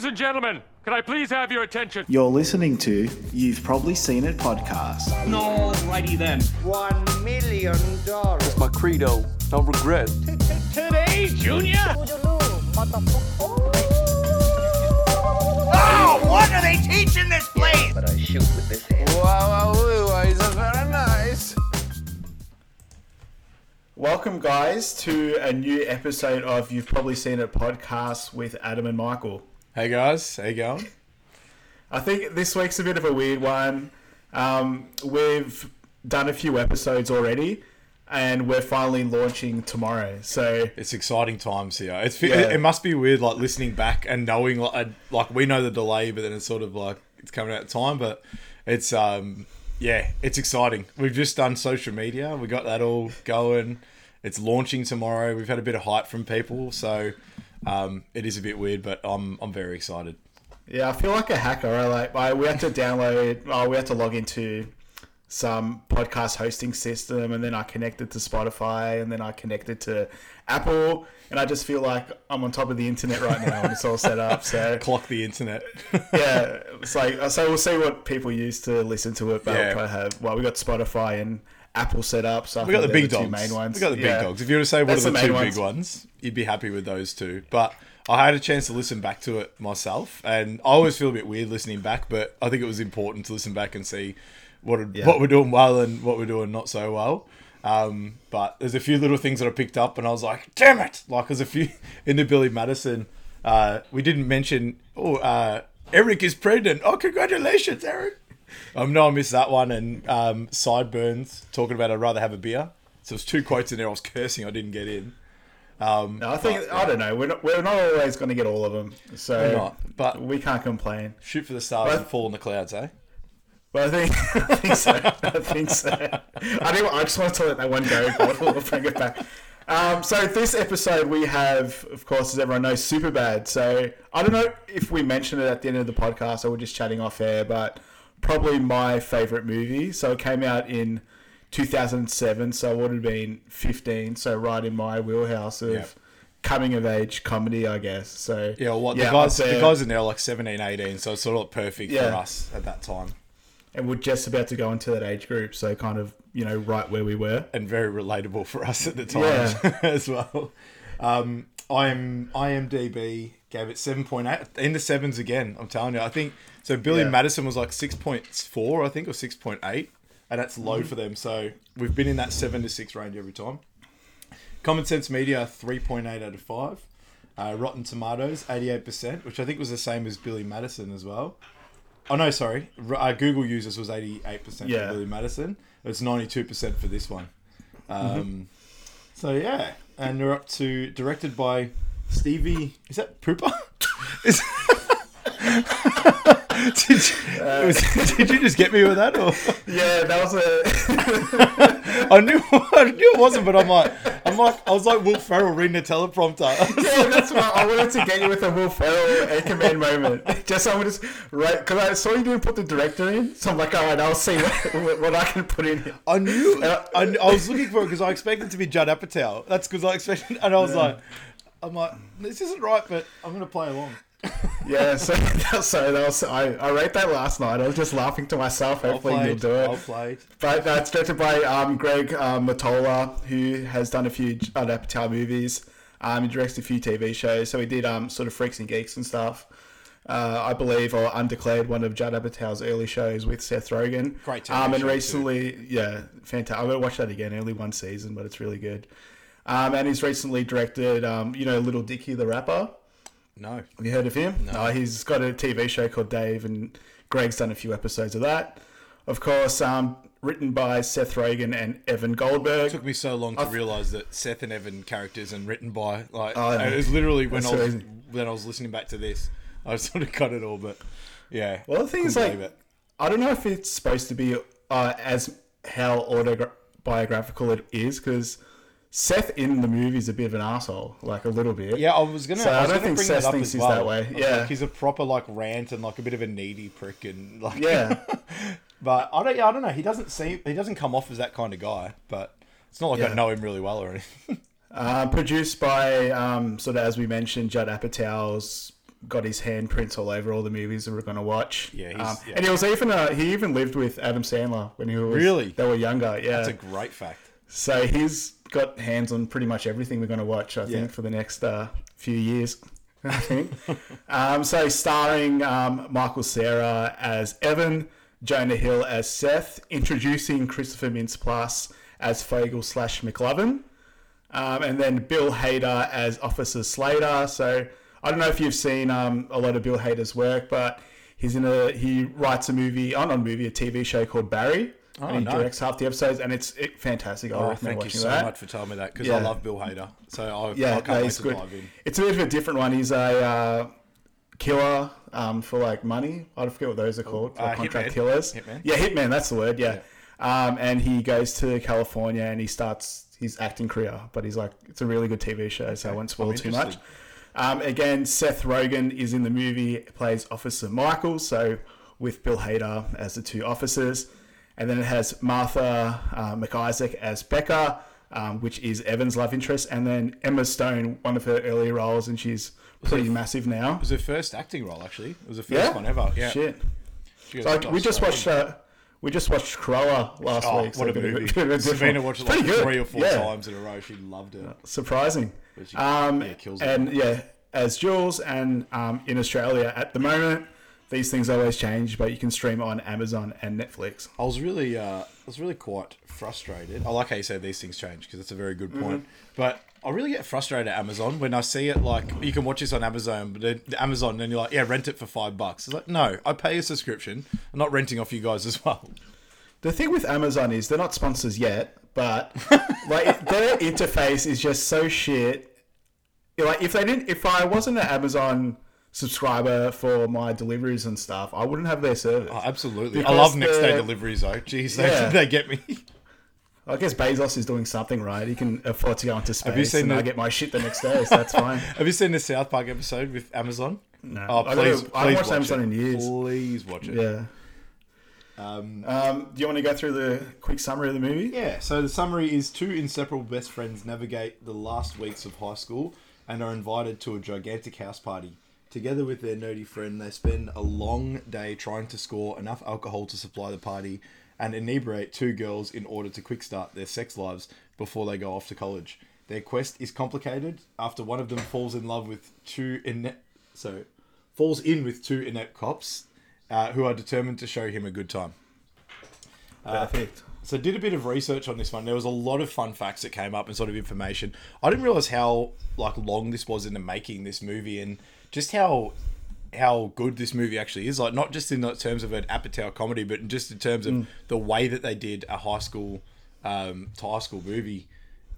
Ladies and gentlemen, can I please have your attention? You're listening to You've Probably Seen It podcast. No, righty then. One million dollars. It's my credo. No regret. Today, Junior! Oh, what are they teaching this place? But I shoot with this hand. Wow, wow, he's very nice. Welcome, guys, to a new episode of You've Probably Seen It podcast with Adam and Michael. Hey guys, how you going? I think this week's a bit of a weird one. Um, we've done a few episodes already, and we're finally launching tomorrow. So It's exciting times here. It's Yeah. it, must be weird, like listening back and knowing like like we know the delay, but then it's sort of like it's coming out of time. But it's um yeah, it's exciting. We've just done social media. We got that all going. It's launching tomorrow. We've had a bit of hype from people, so um, it is a bit weird, but I'm I'm very excited. yeah, I feel like a hacker. I like I, we had to download. Oh, we had to log into some podcast hosting system, and then I connected to Spotify, and then I connected to Apple, and I just feel like I'm on top of the internet right now, and it's all set up. So Clock the internet. yeah, it's like so we'll see what people use to listen to it. But Yeah. we'll have well, we got Spotify and Apple set up. So I We got the big two dogs. main ones. We got the big Yeah. dogs. If you were to say what That's are the, the two big ones, you'd be happy with those two. But I had a chance to listen back to it myself, and I always feel a bit weird listening back. But I think it was important to listen back and see what Yeah. what we're doing well and what we're doing not so well. Um, but there's a few little things that I picked up, and I was like, "Damn it!" Like there's a few in the Billy Madison. Uh, we didn't mention. Oh, uh, Eric is pregnant. Oh, congratulations, Eric. Um, no, I missed that one. And um, Sideburns talking about I'd rather have a beer. So there's two quotes in there I was cursing I didn't get in. Um, No, I think I don't know. We're not, we're not always going to get all of them, so We're not, but- we can't complain. shoot for the stars But- and fall in the clouds, eh? But I think I think so. I think so. I think I just want to let that one go. But we'll bring it back. Um, so this episode we have, of course, as everyone knows, Superbad. So I don't know if we mentioned it at the end of the podcast or we're just chatting off air, but probably my favorite movie. So it came out in 2007, so it would have been 15. So right in my wheelhouse of Yep. coming of age comedy, I guess. So Yeah, well, what yeah, the guys the guys are like 17, 18, so it's sort of perfect for us at that time. and we're just about to go into that age group, so kind of you know right where we were. And very relatable for us at the time Yeah. as well. Um, I'm IMDb gave it 7.8 in the sevens again. I'm telling you, I think so. Billy Yeah. Madison was like 6.4, I think, or 6.8, and that's low for them. So we've been in that seven to six range every time. Common Sense Media 3.8 out of five. Uh, Rotten Tomatoes 88%, which I think was the same as Billy Madison as well. Oh no, sorry. Uh, Google users was 88% for Billy Madison. It's 92% for this one. Um, So yeah, and we're up to directed by Stevie. Is that Pooper? Is, did, you, uh, was- did you just get me with that? Or Yeah, that was a. I knew I knew it wasn't, but I'm like I'm like I was like Will Ferrell reading a teleprompter. yeah, that's what I wanted to get you with a Will Ferrell Anchorman moment. Just so I'm just right because I saw you didn't put the director in, so I'm like, all right, I'll see what, what I can put in. here. I knew. I, kn- I was looking for it because I expected it to be Judd Apatow. That's because I expected, and I was like, I'm like, this isn't right, but I'm gonna play along. Yeah, so so that was I, I wrote that last night. I was just laughing to myself. Hopefully you'll do it. But uh, directed by um, Greg um, Mottola, who has done a few Judd Apatow movies. Um, he directs a few TV shows. So he did um, sort of Freaks and Geeks and stuff. Uh, I believe, or Undeclared, one of Judd Apatow's early shows with Seth Rogen. Great TV Um, and show too. recently, yeah, fantastic. I'm going to watch that again. Only one season, but it's really good. Um, and he's recently directed, um, you know, Little Dicky the rapper. No. Have you heard of him? No. he's got a TV show called Dave, and Greg's done a few episodes of that. Of course, um, written by Seth Rogen and Evan Goldberg. It took me so long to realize that Seth and Evan characters and written by like Oh, yeah. it was literally when That's I was when I was listening back to this, I sort of cut it all, but yeah. Well, the thing is, like, it. I don't know if it's supposed to be uh, as how autobiographical it is, because Seth in the movie is a bit of an asshole, like a little bit. Yeah, I was gonna. So I, I don't think bring Seth that up thinks as he's well. that way. Yeah. like, he's a proper like rant and like a bit of a needy prick and like. Yeah. But I don't. Yeah, I don't know. He doesn't seem. He doesn't come off as that kind of guy. But it's not like Yeah. I know him really well or anything. Uh, produced by, um, sort of as we mentioned, Judd Apatow's got his handprints all over all the movies that we're going to watch. Yeah, he's- um, yeah. and he was even uh, he even lived with Adam Sandler when he was Really? they were younger. Yeah, That's a great fact. so he's got hands on pretty much everything we're going to watch. I Yeah. think for the next uh, few years. I think. um, so starring um, Michael Cera as Evan, Jonah Hill as Seth, introducing Christopher Mintz-Plasse as Fogel slash McLovin, um, and then Bill Hader as Officer Slater. So I don't know if you've seen um, a lot of Bill Hader's work, but he's in a he writes a movie, oh, not a movie, a TV show called Barry. And he no. directs half the episodes, and it's it, fantastic. I Oh, recommend thank you so that. much for telling me that because Yeah. I love Bill Hader. So I, Yeah, I can't wait he's to good. dive in. It's a bit of a different one. He's a uh, killer um, for like money. I forget what those are called. uh, contract Hitman. killers. Hitman. Yeah, hitman. That's the word. Yeah. Um, and he goes to California and he starts his acting career. But he's like, it's a really good TV show, so I won't spoil too much. Um, again, Seth Rogen is in the movie, plays Officer Michael, so with Bill Hader as the two officers. And then it has Martha uh, MacIsaac as Becca, um, which is Evan's love interest. And then Emma Stone, one of her earlier roles, and she's pretty massive now. It was her first acting role, actually. It was the first Yeah? one ever. Yeah. Shit. She goes, Like, "Gosh, we just sorry." watched. Uh, we just watched Cruella last Oh, week. so what a movie! bit of a watched it like three or four Yeah. times in a row. She loved it. surprising. she- Um, yeah, kills it. and yeah, as Jules, and um, in Australia at the moment, these things always change, but you can stream on Amazon and Netflix. I was really, uh, I was really quite frustrated. I like how you said these things change because it's a very good point. But I really get frustrated at Amazon when I see it like you can watch this on Amazon, but then Amazon, and then you're like, yeah, rent it for five bucks. It's like, no, I pay a subscription. I'm not renting off you guys as well. The thing with Amazon is they're not sponsors yet, but like their interface is just so shit. Like if they didn't, if I wasn't an Amazon subscriber for my deliveries and stuff, I wouldn't have their service. Oh, absolutely, I love next day deliveries though. Jeez, they, Yeah. they get me. I guess Bezos is doing something right. He can afford to go into space, you seen and I get my shit the next day, so that's fine. Have you seen the South Park episode with Amazon? No, Oh, please, I haven't watched watch Amazon it. in years. Please watch it. Yeah. Um, Um, do you want to go through the quick summary of the movie? Yeah, so the summary is two inseparable best friends navigate the last weeks of high school and are invited to a gigantic house party. Together with their nerdy friend, they spend a long day trying to score enough alcohol to supply the party and inebriate two girls in order to quick start their sex lives before they go off to college. Their quest is complicated after one of them falls in love with two inept, so falls in with two inept cops uh, who are determined to show him a good time. Perfect. So did a bit of research on this one. There was a lot of fun facts that came up and sort of information. I didn't realize how like long this was into making this movie and just how how good this movie actually is. Like not just in the terms of an Apatow comedy, but just in terms of the way that they did a high school um, to high school movie.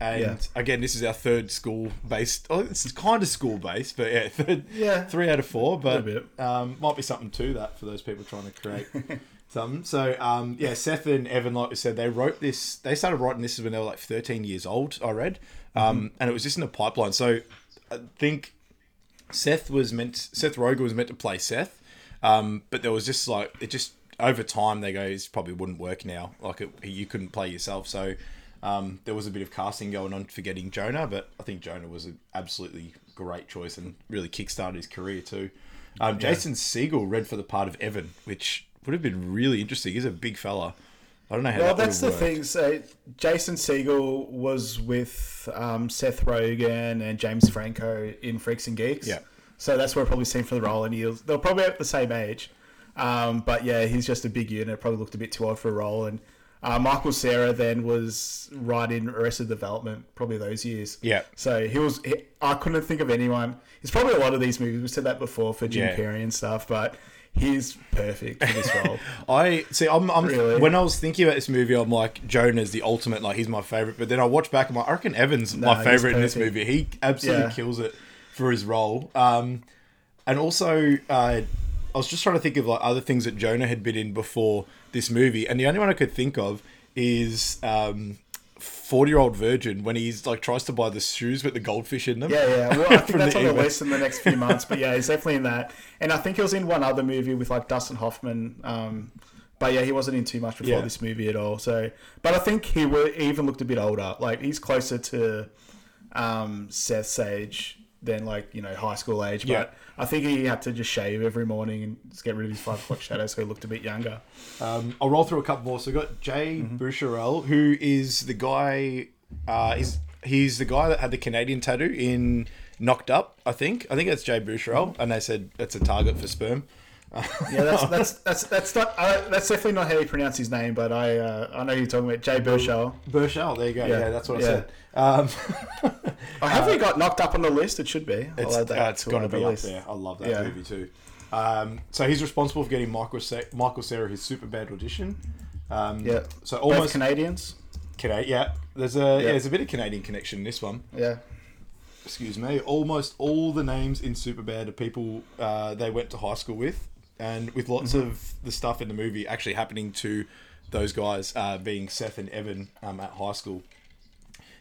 And Yeah. again, this is our third school based. Oh, it's kind of school based, but yeah, third, Yeah. three out of four. But um, might be something to that for those people trying to create something. So um, yeah, Seth and Evan, like I said, they wrote this. They started writing this when they were like 13 years old. I read, um, and it was just in a pipeline. So I think Seth was meant. Seth Rogen was meant to play Seth, um, but there was just like it just over time they go, it probably wouldn't work now. Like it, you couldn't play yourself, so. Um, there was a bit of casting going on for getting Jonah, but I think Jonah was an absolutely great choice and really kickstarted his career too. Um, Jason Segel read for the part of Evan, which would have been really interesting. He's a big fella. I don't know how Well, that that's the worked. thing. So Jason Segel was with um, Seth Rogen and James Franco in Freaks and Geeks. Yeah. So that's where I probably seen for the role, and he was, they're probably at the same age. Um, but yeah, he's just a big unit. Probably looked a bit too old for a role. And uh, Michael Cera then was right in Arrested Development, probably those years. Yeah. So he was. He, I couldn't think of anyone. It's probably a lot of these movies. We said that before for Jim Yeah. Carrey and stuff, but he's perfect for this role. I see. I'm, I'm Really? when I was thinking about this movie, I'm like Jonah's the ultimate. Like he's my favorite. But then I watch back, I'm like, I reckon Evans No, my favorite in this movie. He absolutely Yeah. kills it for his role. Um, and also, uh, I was just trying to think of like other things that Jonah had been in before this movie, and the only one I could think of is um, Forty Year Old Virgin when he's like tries to buy the shoes with the goldfish in them. Yeah, yeah. Well, I think that's the on the email. list in the next few months. But yeah, he's definitely in that. And I think he was in one other movie with like Dustin Hoffman. Um, but yeah, he wasn't in too much before Yeah. this movie at all. So, but I think he, were, he even looked a bit older. Like he's closer to um, Seth's age than like you know high school age. Yeah. But I think he had to just shave every morning and just get rid of his five o'clock shadow, so he looked a bit younger. Um, I'll roll through a couple more. So we got Jay Mm-hmm. Boucherel, who is the guy. Uh, he's he's the guy that had the Canadian tattoo in Knocked Up. I think. I think that's Jay Boucherel, Mm-hmm. and they said it's a target for sperm. Yeah, that's that's that's that's not uh, that's definitely not how you pronounce his name, but I uh, I know you're talking about Jay Baruchel. Baruchel, there you go. Yeah, Yeah, that's what I yeah. said. Um, Oh, have we got knocked up on the list? It should be. it's I'll add that uh, it's to to be up there. I love that Yeah. movie too. Um, so he's responsible for getting Michael Sa- Michael Cera his super bad audition. Um, Yeah. So Both almost Canadians. Canadian. Yeah. There's a yeah. there's a bit of Canadian connection in this one. Yeah. excuse me, almost all the names in Superbad are people uh, they went to high school with, and with lots Mm-hmm. of the stuff in the movie actually happening to those guys, uh, being Seth and Evan um, at high school.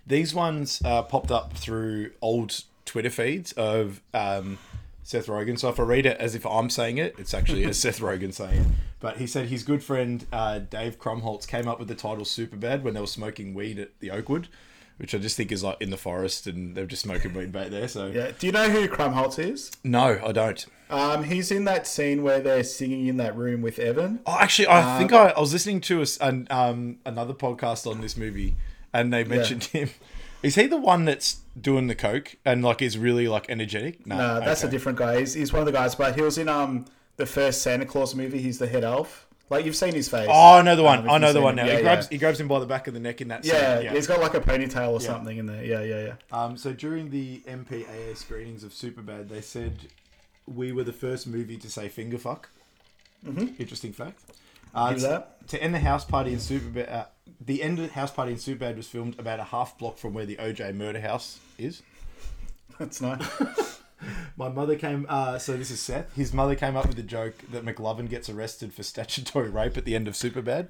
These ones uh, popped up through old Twitter feeds of um, Seth Rogen. So if I read it as if I'm saying it, it's actually as Seth Rogen saying it. But he said his good friend uh, Dave Krumholtz came up with the title Superbad when they were smoking weed at the Oakwood, which I just think is like in the forest and they're just smoking weed back there. So Yeah. Do you know who Krumholtz is? no, I don't. Um, he's in that scene where they're singing in that room with Evan. Oh, actually, I think I, I was listening to a an, um, another podcast on this movie, and they mentioned him. Is he the one that's doing the coke and like is really like energetic? No, No, that's okay. a different guy. He's, he's one of the guys, but he was in um the first Santa Claus movie. He's the head elf. Like you've seen his face. Oh, I know the one. Um, I know the one him. now. Yeah, he yeah. grabs he grabs him by the back of the neck in that scene. Yeah, he's got like a ponytail or something in there. Yeah, yeah, yeah. Um, so during the MPAA screenings of Superbad, they said we were the first movie to say finger fuck. Mm-hmm. Interesting fact. Uh, Give that. To end the house party in Superbad, uh, the end of the house party in Superbad was filmed about a half block from where the OJ murder house is. That's nice. My mother came. Uh, so this is Seth. His mother came up with the joke that McLovin gets arrested for statutory rape at the end of Superbad.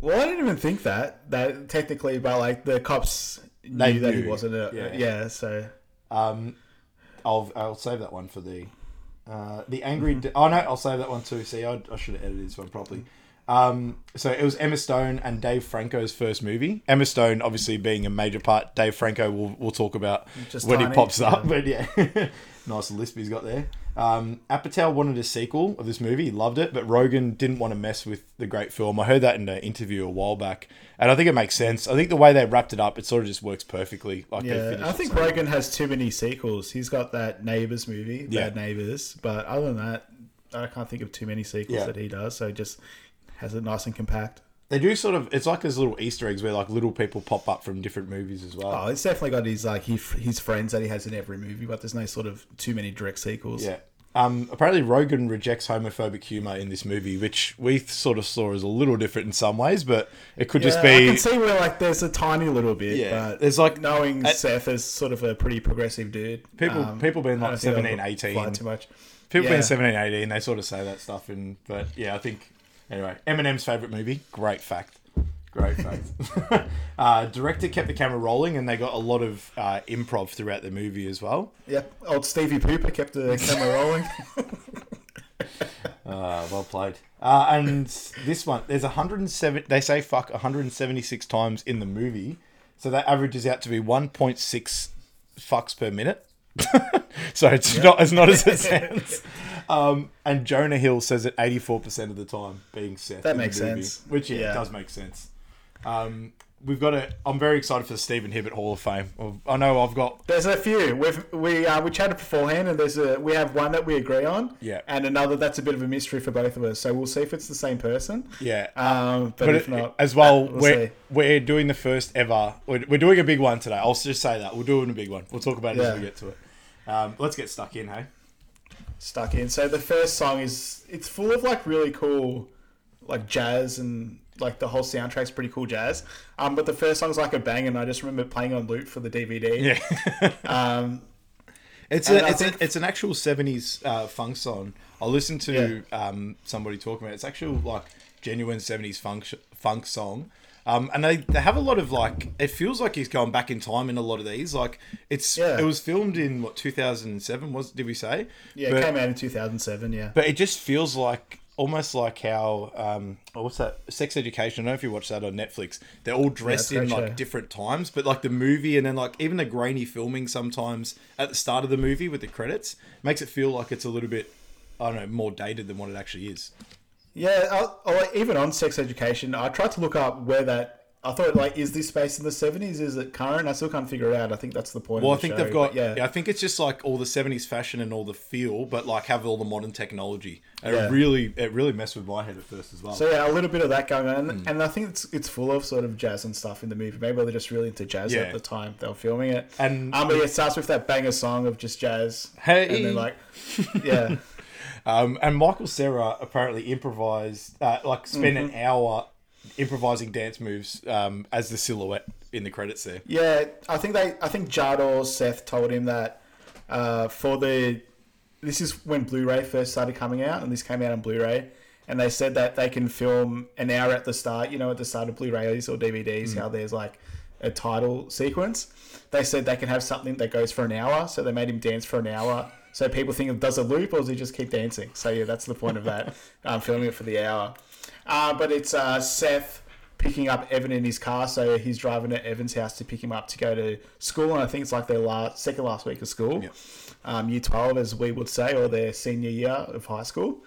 well, I didn't even think that that technically, but like the cops knew They that he wasn't. A, Yeah. yeah. So Um, I'll I'll save that one for the uh, the angry. Da- oh no, I'll save that one too. See, I, I should have edited this one properly. Um, so it was Emma Stone and Dave Franco's first movie. Emma Stone, obviously being a major part. Dave Franco, we'll, we'll talk about Just when he pops up. But yeah, nice lisp he's got there. Um, Apatow wanted a sequel of this movie. He loved it, but Rogen didn't want to mess with the great film. I heard that in an interview a while back, and I think it makes sense. I think the way they wrapped it up, it sort of just works perfectly. Like yeah, I think Rogen has too many sequels. He's got that Neighbours movie, Yeah. Bad Neighbours, but other than that, I can't think of too many sequels Yeah. that he does. So just has it nice and compact. They do sort of. It's like there's little Easter eggs where like little people pop up from different movies as well. Oh, it's definitely got his like he, his friends that he has in every movie, but there's no sort of too many direct sequels. Yeah. Um, apparently, Rogen rejects homophobic humor in this movie, which we sort of saw as a little different in some ways, but it could just be. I can see where like there's a tiny little bit, Yeah, but there's, like- knowing I- Seth is sort of a pretty progressive dude. People- um, people being like don't 17, 18. too much. People yeah. being 17, 18, they sort of say that stuff. And but yeah, I think anyway. Eminem's favorite movie. Great fact. Great fact. uh, director kept the camera rolling, and they got a lot of uh, improv throughout the movie as well. Yep, old Stevie Pooper kept the camera rolling. Uh, well played. Uh, and this one, there's 107. They say fuck 176 times in the movie, so that averages out to be 1.6 fucks per minute. so it's not as not as it sounds. Um, and Jonah Hill says it 84% of the time being Seth. That in makes movie, sense. Which yeah, Yeah. it does make sense. Um, we've got a. I'm very excited for the Stephen Hibbert Hall of Fame. I know I've got There's a few. We've we uh, we chatted beforehand, and there's a we have one that we agree on, Yeah. and another that's a bit of a mystery for both of us. So we'll see if it's the same person. yeah. Um, but, but if it- not, as well, we'll we're, see. we're doing the first ever. We're, we're doing a big one today. I'll just say that we're doing a big one. We'll talk about it as we get to it. Um, let's get stuck in, hey. Stuck in. So the first song is it's full of like really cool like jazz and like the whole soundtrack's pretty cool jazz. Um, but the first song's like a bang, and I just remember playing on loop for the DVD. Yeah, Um, it's a, it's, think- a, it's an actual seventies uh, funk song. I listened to um, somebody talking about it. It's actual like genuine seventies funk funk song. Um, and they, they have a lot of like it feels like he's going back in time in a lot of these. Like it's Yeah. it was filmed in what two thousand and seven was did we say? yeah, But- it came out in 2007. Yeah, but it just feels like almost like how um, oh, what's that? Sex Education. I don't know if you watch that on Netflix. They're all dressed a in like show. different times, but like the movie and then like even the grainy filming sometimes at the start of the movie with the credits makes it feel like it's a little bit I don't know more dated than what it actually is. Yeah, I, I, even on sex education, I tried to look up where that. I thought, like, is this based in the seventies? Is it current? I still can't figure it out. I think that's the point. Well, I the think show, they've got. Yeah. yeah, I think it's just like all the '70s fashion and all the feel, but like have all the modern technology. And Yeah. it really, it really messed with my head at first as well. So yeah, a little bit of that going on, and, and I think it's it's full of sort of jazz and stuff in the movie. Maybe they're just really into jazz Yeah. at the time they were filming it. And- um, but yeah, it starts with that banger song of just jazz. Hey. and then like, yeah, Um, and Michael Cera apparently improvised, uh, like, spent Mm-hmm. an hour improvising dance moves um, as the silhouette in the credits there. yeah. I think they, I think Judd or Seth told him that uh, for the this is when Blu-ray first started coming out, and this came out on Blu-ray. And they said that they can film an hour at the start, you know, at the start of Blu-rays or DVDs, how there's like a title sequence. They said they can have something that goes for an hour, so they made him dance for an hour. So people think it does a loop, or does he just keep dancing? So yeah, that's the point of that. um, filming it for the hour, uh, but it's uh, Seth picking up Evan in his car. So he's driving to Evan's house to pick him up to go to school, and I think it's like their last, second last week of school, um, year twelve, as we would say, or their senior year of high school.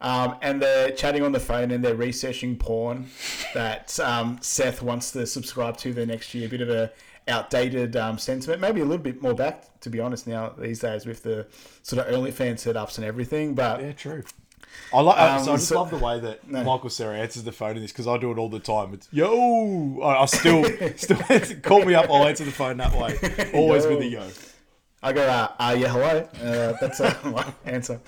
Um, and they're chatting on the phone and they're researching porn that um, Seth wants to subscribe to the next year. A bit of a outdated um, sentiment, maybe a little bit more back, to be honest, now these days with the sort of OnlyFans setups and everything. But Yeah, true. I like. Um, so I just so- love the way that No. Michael Cera answers the phone in this because I do it all the time. It's yo. I, I still, still call me up. I'll answer the phone that way. Always with the yo. I go, uh, uh yeah, hello. Uh, that's uh, my answer.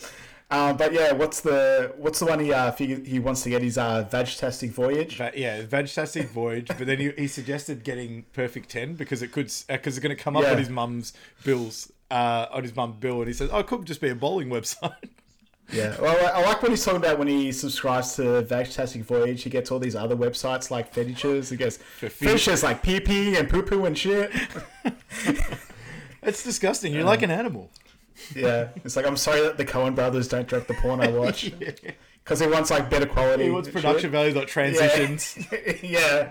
Um, but yeah, what's the what's the one he uh, he wants to get his uh, Vagtastic Voyage? But yeah, fantastic voyage. But then he, he suggested getting perfect ten because it could because it's going to come up Yeah. on his mum's bills. Uh, on his mum's bill, and he says, "Oh, it could just be a bowling website." Yeah, well, I I like what he's talking about when he subscribes to Vagtastic Voyage. He gets all these other websites like fetishes. He gets fish. fetishes like pee pee and poo poo and shit. it's disgusting. You're like an animal. Yeah, it's like I'm sorry that the Coen brothers don't direct the porn I watch because he wants like better quality. He wants production values like transitions. yeah.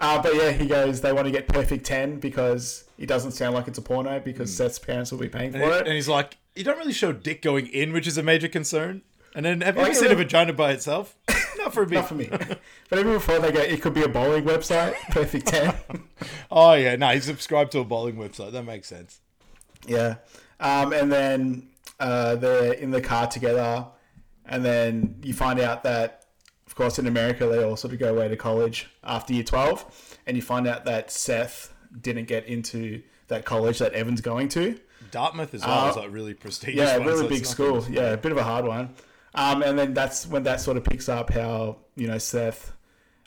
Uh, but yeah, he goes. They want to get perfect ten because it doesn't sound like it's a porno because Seth's parents will be paying And, for he- it. and he's like, "You don't really show dick going in, which is a major concern." And then, have you Oh, ever seen a vagina by itself? Not for me. Not for me. but even before they go, it could be a bowling website. Perfect ten. Oh yeah, no, he's subscribed to a bowling website. That makes sense. Yeah. Um, and then uh, they're in the car together. And then you find out that, of course, in America, they all sort of go away to college after year 12. And you find out that Seth didn't get into that college that Evan's going to. Dartmouth as well Uh, is like really prestigious. Yeah, one, really so big school. gonna- Yeah, a bit of a hard one. Um, and then that's when that sort of picks up how, you know, Seth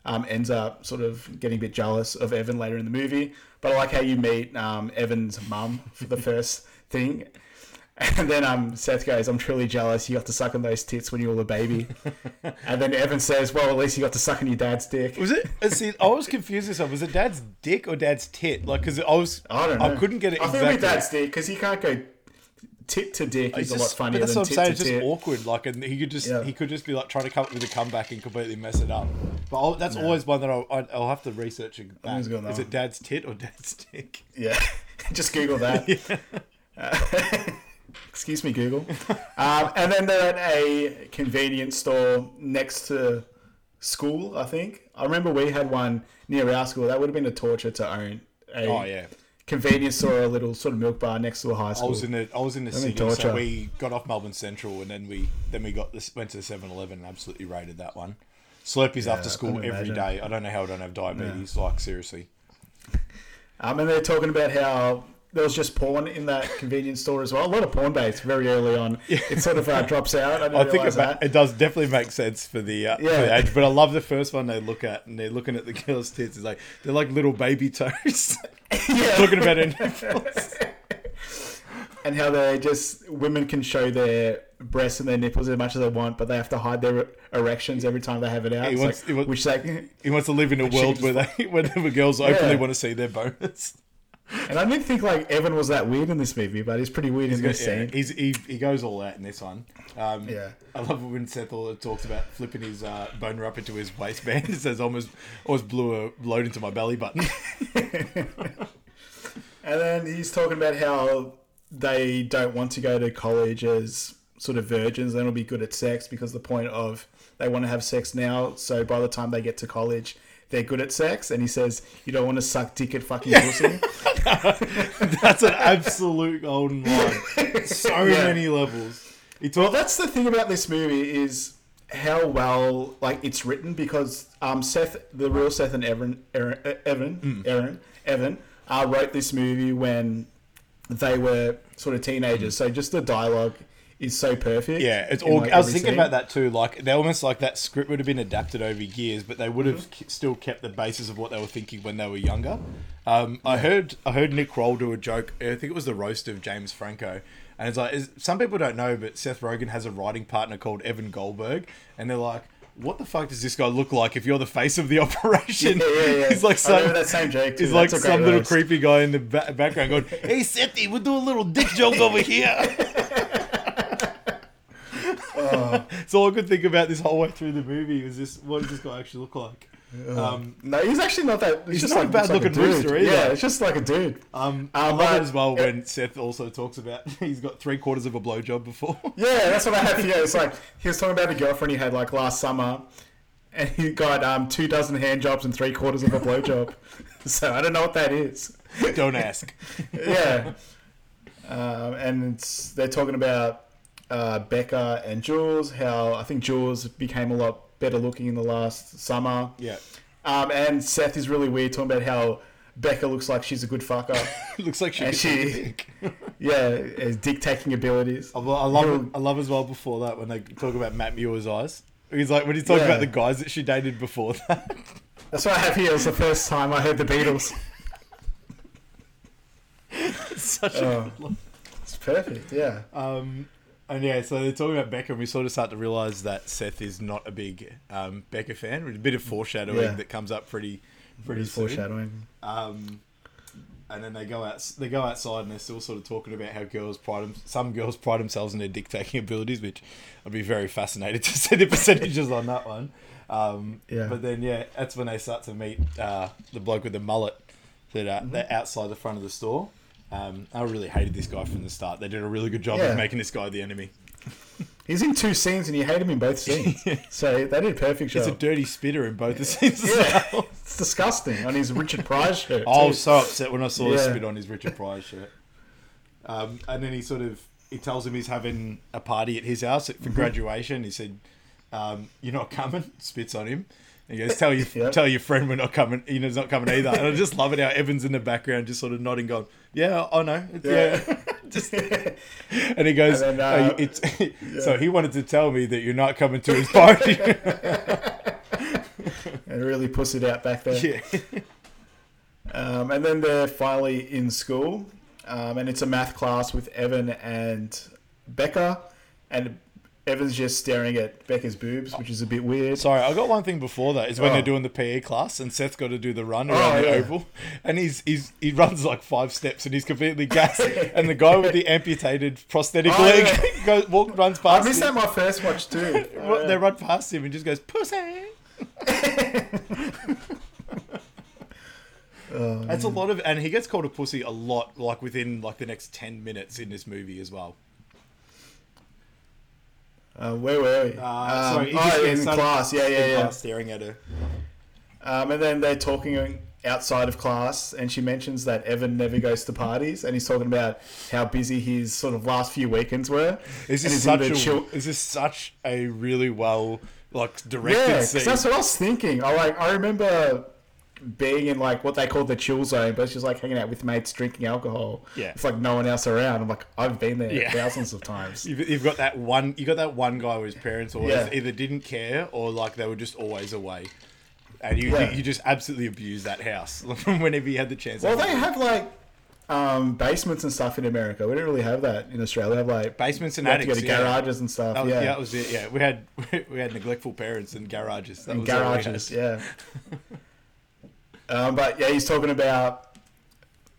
um, ends up sort of getting a bit jealous of Evan later in the movie. But I like how you meet um, Evan's mum for the first thing. And then um, Seth goes, I'm truly jealous. You got to suck on those tits when you were a baby. and then Evan says, Well, at least you got to suck on your dad's dick. Was it? uh, See, I was confused this one. Was it dad's dick or dad's tit? Like, because I was, I don't know. I couldn't get it I exactly. think with dad's dick, because he can't go tit to dick It's is a lot just- funnier but that's than what I'm tit saying. to It's just tit. awkward. Like, and he could just Yeah. he could just be like trying to come up with a comeback and completely mess it up. But I'll, that's always one that I'll, I'll I'll have to research. it Back. always got that Is one. it dad's tit or dad's dick? Yeah, just Google that. Uh, excuse me, Google. Um, and then they're at a convenience store next to school. I think I remember we had one near our school. That would have been a torture to own. A Oh yeah. convenience store, a little sort of milk bar next to a high school. I was in the I was in the city, torture. so we got off Melbourne Central, and then we then we got this went to the 7-Eleven and absolutely rated that one. Slurpees after school every day. I don't know how I don't have diabetes. Like seriously. Um, and they're talking about how there was just porn in that convenience store as well. A lot of porn dates very early on. It sort of uh, drops out. I, I think it, ma- it does definitely make sense for the uh, for Yeah. the age, but I love the first one they look at and they're looking at the girl's tits. It's like they're like little baby toes. Yeah. Talking about nipples. and how they just women can show their breasts and their nipples as much as they want, but they have to hide their erections every time they have it out. He wants- like, he wants- which they, He wants to live in a world where they where the girls openly Yeah. want to see their bonus. And I didn't think like Evan was that weird in this movie, but he's pretty weird in this Yeah, scene. he's, he, he goes all out in this one. Um, Yeah. I love it when Seth all talks about flipping his uh, boner up into his waistband. It says almost almost blew a load into my belly button. And then he's talking about how they don't want to go to college as sort of virgins. They don't be good at sex because the point of they want to have sex now. So by the time they get to college, they're good at sex. And he says, "You don't want to suck dick at fucking pussy." That's an absolute golden line. So Yeah. many levels. He well, that's the thing about this movie is how well like it's written because um Seth, the real Seth and Evan, Aaron, uh, Evan, Hmm. Aaron, Evan, uh, wrote this movie when they were sort of teenagers. So just the dialogue is so perfect. Yeah, it's all. like, I was thinking scene. about that too. Like they almost like that script would have been adapted over years, but they would have Mm-hmm. k- still kept the basis of what they were thinking when they were younger. Um, I heard I heard Nick Kroll do a joke. I think it was the roast of James Franco, and it's like is, some people don't know, but Seth Rogen has a writing partner called Evan Goldberg, and they're like. What the fuck does this guy look like if you're the face of the operation? Yeah, yeah, yeah. He's like some, that same joke. He's like That's a great some little roast. creepy guy in the ba- background going, "Hey, Sethy, we'll do a little dick joke over here." So all I could think about this whole way through the movie was this: what does this guy actually look like? Um, No, he's actually not that. He's, He's just not like a bad looks like looking rooster either. Yeah, it's just like a dude. um, I Um, love but- it as well when Seth also talks about he's got three quarters of a blowjob before. Yeah, that's what I had for you. It's like he was talking about a girlfriend he had like last summer, and he got um two dozen hand jobs and three quarters of a blowjob. so I don't know what that is. Don't ask. Yeah, um, and it's, they're talking about uh, Becca and Jules. How I think Jules became a lot better looking in the last summer. Yeah, Um, and Seth is really weird talking about how Becca looks like she's a good fucker. looks like she. She- yeah, has dick taking abilities. I lo- I love. I love as well before that when they talk about Matt Muir's eyes. He's like when he's talking Yeah. about the guys that she dated before that. That's what I have here. It was the first time I heard the Beatles. It's such a Oh. It's perfect, yeah. Um, and yeah, so they're talking about Becca, and we sort of start to realize that Seth is not a big um, Becca fan. With a bit of foreshadowing Yeah. that comes up pretty, pretty soon. foreshadowing. Um, and then they go out. They go outside, and they're still sort of talking about how girls pride them. Some girls pride themselves in their dick taking abilities, which I'd be very fascinated to see the percentages on that one. Um, Yeah. But then, yeah, that's when they start to meet uh, the bloke with the mullet that uh, Mm-hmm. they're outside the front of the store. Um, I really hated this guy from the start. They did a really good job Yeah. of making this guy the enemy. He's in two scenes and you hate him in both scenes. So they did a perfect He's a dirty spitter in both the scenes Yeah. well. It's disgusting on his Richard Pryor shirt. I was so upset when I saw the Yeah. spit on his Richard Pryor shirt. Um, and then he sort of he tells him he's having a party at his house Mm-hmm. for graduation. He said, um, "You're not coming." Spits on him. And he goes, "Tell your Yep. tell your friend we're not coming. You know, He's not coming either." And I just love it how Evans in the background just sort of nodding, going, "Yeah, I know." It's- Yeah. just, and he goes, And then, "Oh, uh, it's, "So he wanted to tell me that you're not coming to his party." and really puss it out back there. yeah. Um, and then they're finally in school, um, and it's a math class with Evan and Becca, and Evan's just staring at Becca's boobs, which is a bit weird. Sorry, I got one thing before that. Is when Oh. they're doing the PE class and Seth's got to do the run oh, around Oh, the yeah. oval, and he's he's he runs like five steps and he's completely gassed. and the guy with the amputated prosthetic Oh, leg yeah. goes walk runs past him. I missed that my first watch too. Ru- oh, They run past him and just goes pussy. That's a lot of, and he gets called a pussy a lot, like within like the next ten minutes in this movie as well. Uh, where were we? Uh, Um, sorry, oh, in class. Yeah, yeah, yeah. staring at her. Um, and then they're talking outside of class, and she mentions that Evan never goes to parties, and he's talking about how busy his sort of last few weekends were. Is this such a chill- is this such a really well like directed Yeah, scene? that's what I was thinking. I like I remember being in like what they call the chill zone, but it's just like hanging out with mates drinking alcohol. Yeah. It's like no one else around. I'm like, I've been there Yeah. thousands of times. You've, you've got that one. You got that one guy whose parents always Yeah. either didn't care or like they were just always away, and you Yeah. you, you just absolutely abused that house whenever you had the chance. Well, they have like um, basements and stuff in America. We don't really have that in Australia. They have like basements and to attics, to yeah. garages and stuff. Was, yeah. yeah. that was it. Yeah, we had we had neglectful parents and garages. That all garages. Yeah. Um, but yeah, he's talking about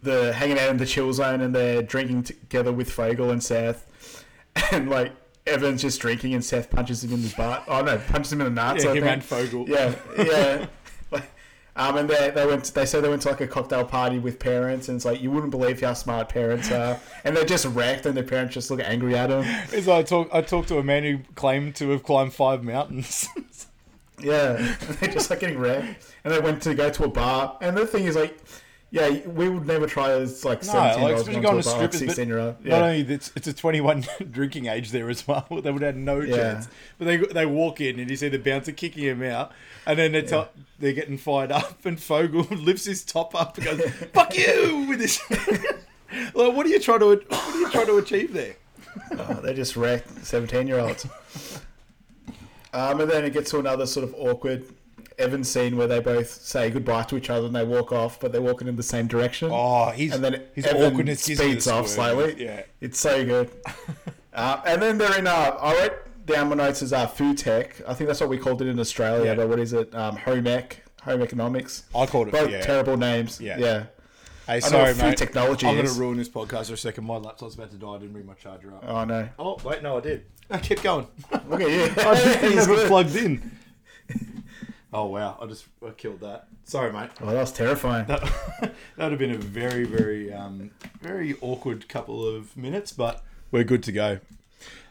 the hanging out in the chill zone and they're drinking together with Fogel and Seth, and like Evan's just drinking and Seth punches him in the butt. Oh no, punches him in the nuts. Yeah, I him think. and Fogel. Yeah, yeah. Like, um, and they, they went. they said they went to like a cocktail party with parents, and it's like you wouldn't believe how smart parents are, and they're just wrecked, and their parents just look angry at them. It's like I talk. I talked to a man who claimed to have climbed five mountains. Yeah, and they're just like getting wrecked, and they went to go to a bar, and the thing is like. Yeah, we would never try as like No, seventeen like especially going to to like strippers, but sixteen year old. not only it's, it's a 21 drinking age there as well. They would have no Yeah. chance. But they they walk in and you see the bouncer kicking him out, and then they're, to- they're getting fired up, and Fogel lifts his top up and goes, "Fuck you!" with this. like, what are you trying to what are you trying to achieve there? Oh, they're just wrecked 17 year olds. Um, and then it gets to another sort of awkward Evan scene where they both say goodbye to each other and they walk off, but they're walking in the same direction. Oh, he's and then his Evan awkwardness speeds off swerve. slightly. Yeah. It's so good. uh, and then they're in, uh, I wrote down my notes as uh, food tech. I think that's what we called it in Australia, Yeah. but what is it? Um, home ec, home economics. I called it. Both yeah. terrible names. Yeah. Yeah. Hey, sorry, mate. technology I'm going to ruin this podcast for a second. My laptop's about to die. I didn't bring my charger up. Oh, no. Oh, wait, no, I did. I kept going. Look at you. I just never plugged in. Oh wow! I just I killed that. Sorry, mate. Oh, that was terrifying. That that would have been a very, very, um, very awkward couple of minutes, but we're good to go.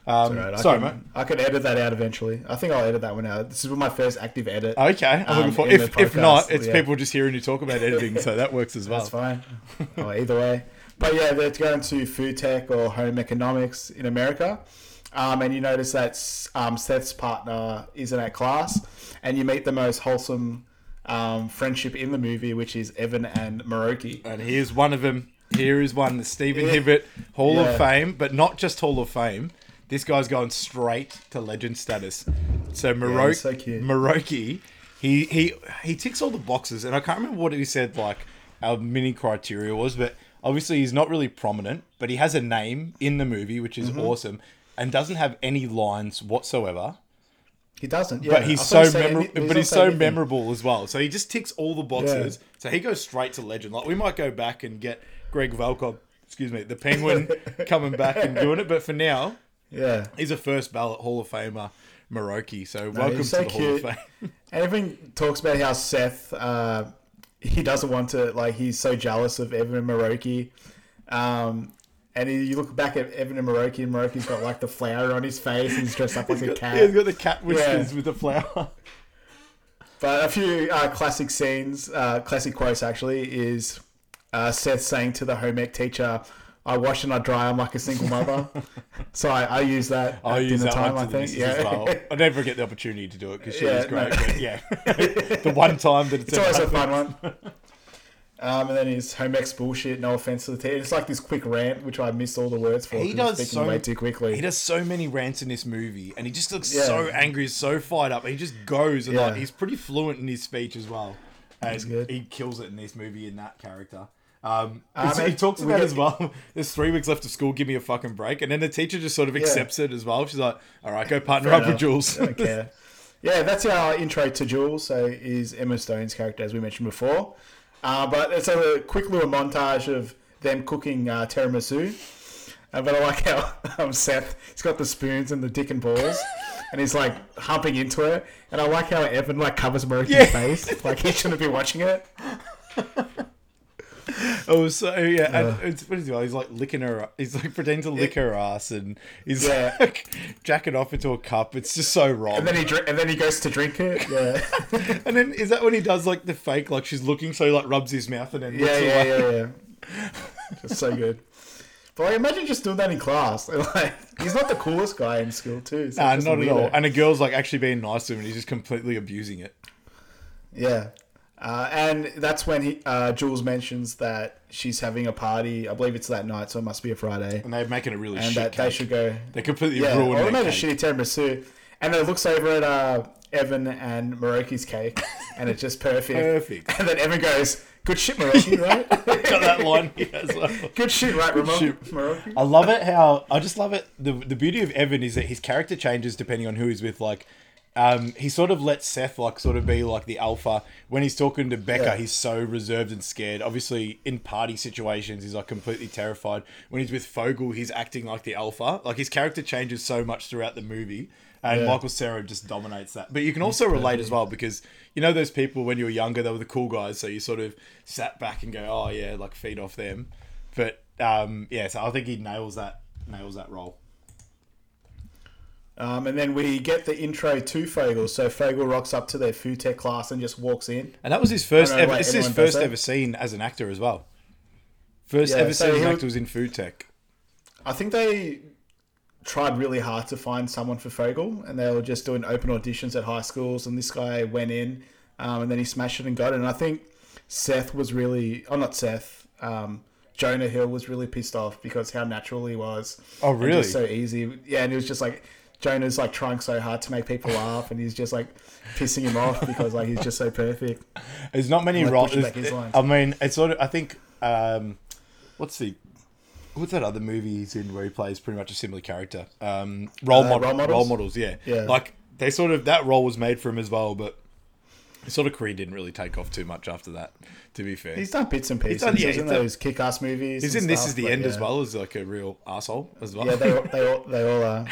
Um, Alright, I sorry, can, mate. I could edit that out eventually. I think I'll edit that one out. This is my first active edit. Okay, I'm Um, looking for. If, if not, it's yeah. people just hearing you talk about editing, so that works as well. That's fine. oh, either way. But yeah, they're going to food tech or home economics in America. Um, and you notice that um, Seth's partner is in that class, and you meet the most wholesome um, friendship in the movie, which is Evan and Maroki. And here's one of them. Here is one, the Stephen Yeah. Hibbert Hall Yeah. of Fame, but not just Hall of Fame. This guy's going straight to legend status. So Maro- he's so. Maroki, he he he ticks all the boxes, and I can't remember what he said like our mini criteria was, but obviously he's not really prominent, but he has a name in the movie, which Mm-hmm. is awesome, and doesn't have any lines whatsoever. He doesn't, yeah. But he's so memorable. But he's so anything. memorable as well. So he just ticks all the boxes. So he goes straight to legend. Like we might go back and get Greg Valcott, excuse me, the Penguin coming back and doing it. But for now, Yeah. he's a first ballot Hall of Famer, Maroki. So No, welcome he's to the cute. Hall of Fame. Everything talks about how Seth, uh, he doesn't want to, like, he's so jealous of Evan Maroki. Um, and you look back at Evan and Maroki, and Maroki's got, like, the flower on his face, and he's dressed up like a cat. He's got the cat whiskers Yeah. with the flower. But a few uh, classic scenes, uh, classic quotes actually, is uh, Seth saying to the home ec teacher, I wash and I dry, I'm like a single mother. so I, I use that I use that time, one I think. Yeah. well. I never get the opportunity to do it because she Yeah, was great. no. Yeah, the one time that it's, It's always a fun one. Um, and then his home ec bullshit. No offense to the team. It's like this quick rant, which I missed all the words for. He does so way too quickly. He does so many rants in this movie, and he just looks Yeah. so angry, he's so fired up. He just goes, and Yeah. like he's pretty fluent in his speech as well. And good. he kills it in this movie in that character. Um, Um, he talks about as well. There's three weeks left of school. Give me a fucking break, and then the teacher just sort of accepts it as well. She's like, "All right, go partner Fair up with. Jules." I don't care. Yeah, that's our intro to Jules. So is Emma Stone's character, as we mentioned before. Uh, but it's a quick little montage of them cooking uh, tiramisu. Uh, but I like how um, Seth, he's got the spoons and the dick and balls, and he's like humping into it. And I like how Evan like covers Maroki's Yeah. face, like he shouldn't be watching it. Oh, so oh, yeah, and it's what is he? Oh, he's like licking her. He's like pretending to lick her ass, and he's Yeah. like jacking off into a cup. It's just so wrong. And then he dr- and then he goes to drink it. Yeah, And then is that when he does like the fake, like she's looking, so he like rubs his mouth and then looks yeah, yeah, away. yeah, yeah. Just so good. But like, imagine just doing that in class. Like, he's not the coolest guy in school too. So Nah, not at all. And a girl's like actually being nice to him, and he's just completely abusing it. Yeah. Uh, and that's when he uh, Jules mentions that she's having a party. I believe it's that night, so it must be a Friday. And they're making a really And shit that cake. they should go. They completely Yeah, ruined or their made a shitty tiramisu. And then it looks over at uh, Evan and Maroki's cake, and it's just perfect. Perfect. And then Evan goes, "Good shit, Maroki, right? Got that line as well. Good shit, right, Ramon? shit. Maroki?" I love it how I just love it. The the beauty of Evan is that his character changes depending on who he's with. Like um, he sort of lets Seth like sort of be like the alpha. When he's talking to Becca, Yeah. he's so reserved and scared. Obviously, in party situations, he's like completely terrified. When he's with Fogel, he's acting like the alpha. Like his character changes so much throughout the movie, and Yeah. Michael Cera just dominates that. But you can also relate as well because you know those people when you were younger, they were the cool guys, so you sort of sat back and go, "Oh yeah," like feed off them. But um, yeah, so I think he nails that nails that role. Um, and then we get the intro to Fogel. So Fogel rocks up to their food tech class and just walks in. And that was his first know ever. why This is his first ever scene as an actor as well. First Yeah, ever so scene as an actor was- in food tech. I think they tried really hard to find someone for Fogel, and they were just doing open auditions at high schools. And this guy went in, um, and then he smashed it and got it. And I think Seth was really, oh, not Seth, um, Jonah Hill was really pissed off because how natural he was. Oh, and really? just so easy. Yeah, and it was just like. Jonah's like trying so hard to make people laugh, and he's just like pissing him off because like he's just so perfect. There's not many Like roles. I mean, it's sort of. I think. Um, what's the. What's that other movie he's in where he plays pretty much a similar character? Um, role, Uh, model, Role role Models? models. yeah. Yeah. Like they sort of that role was made for him as well, but his sort of career didn't really take off too much after that. To be fair, He's done bits and pieces. done- yeah, he's in done- those kick-ass movies. he's in This Is the End as well as like a real asshole as well. Yeah, they all, they all, they all are.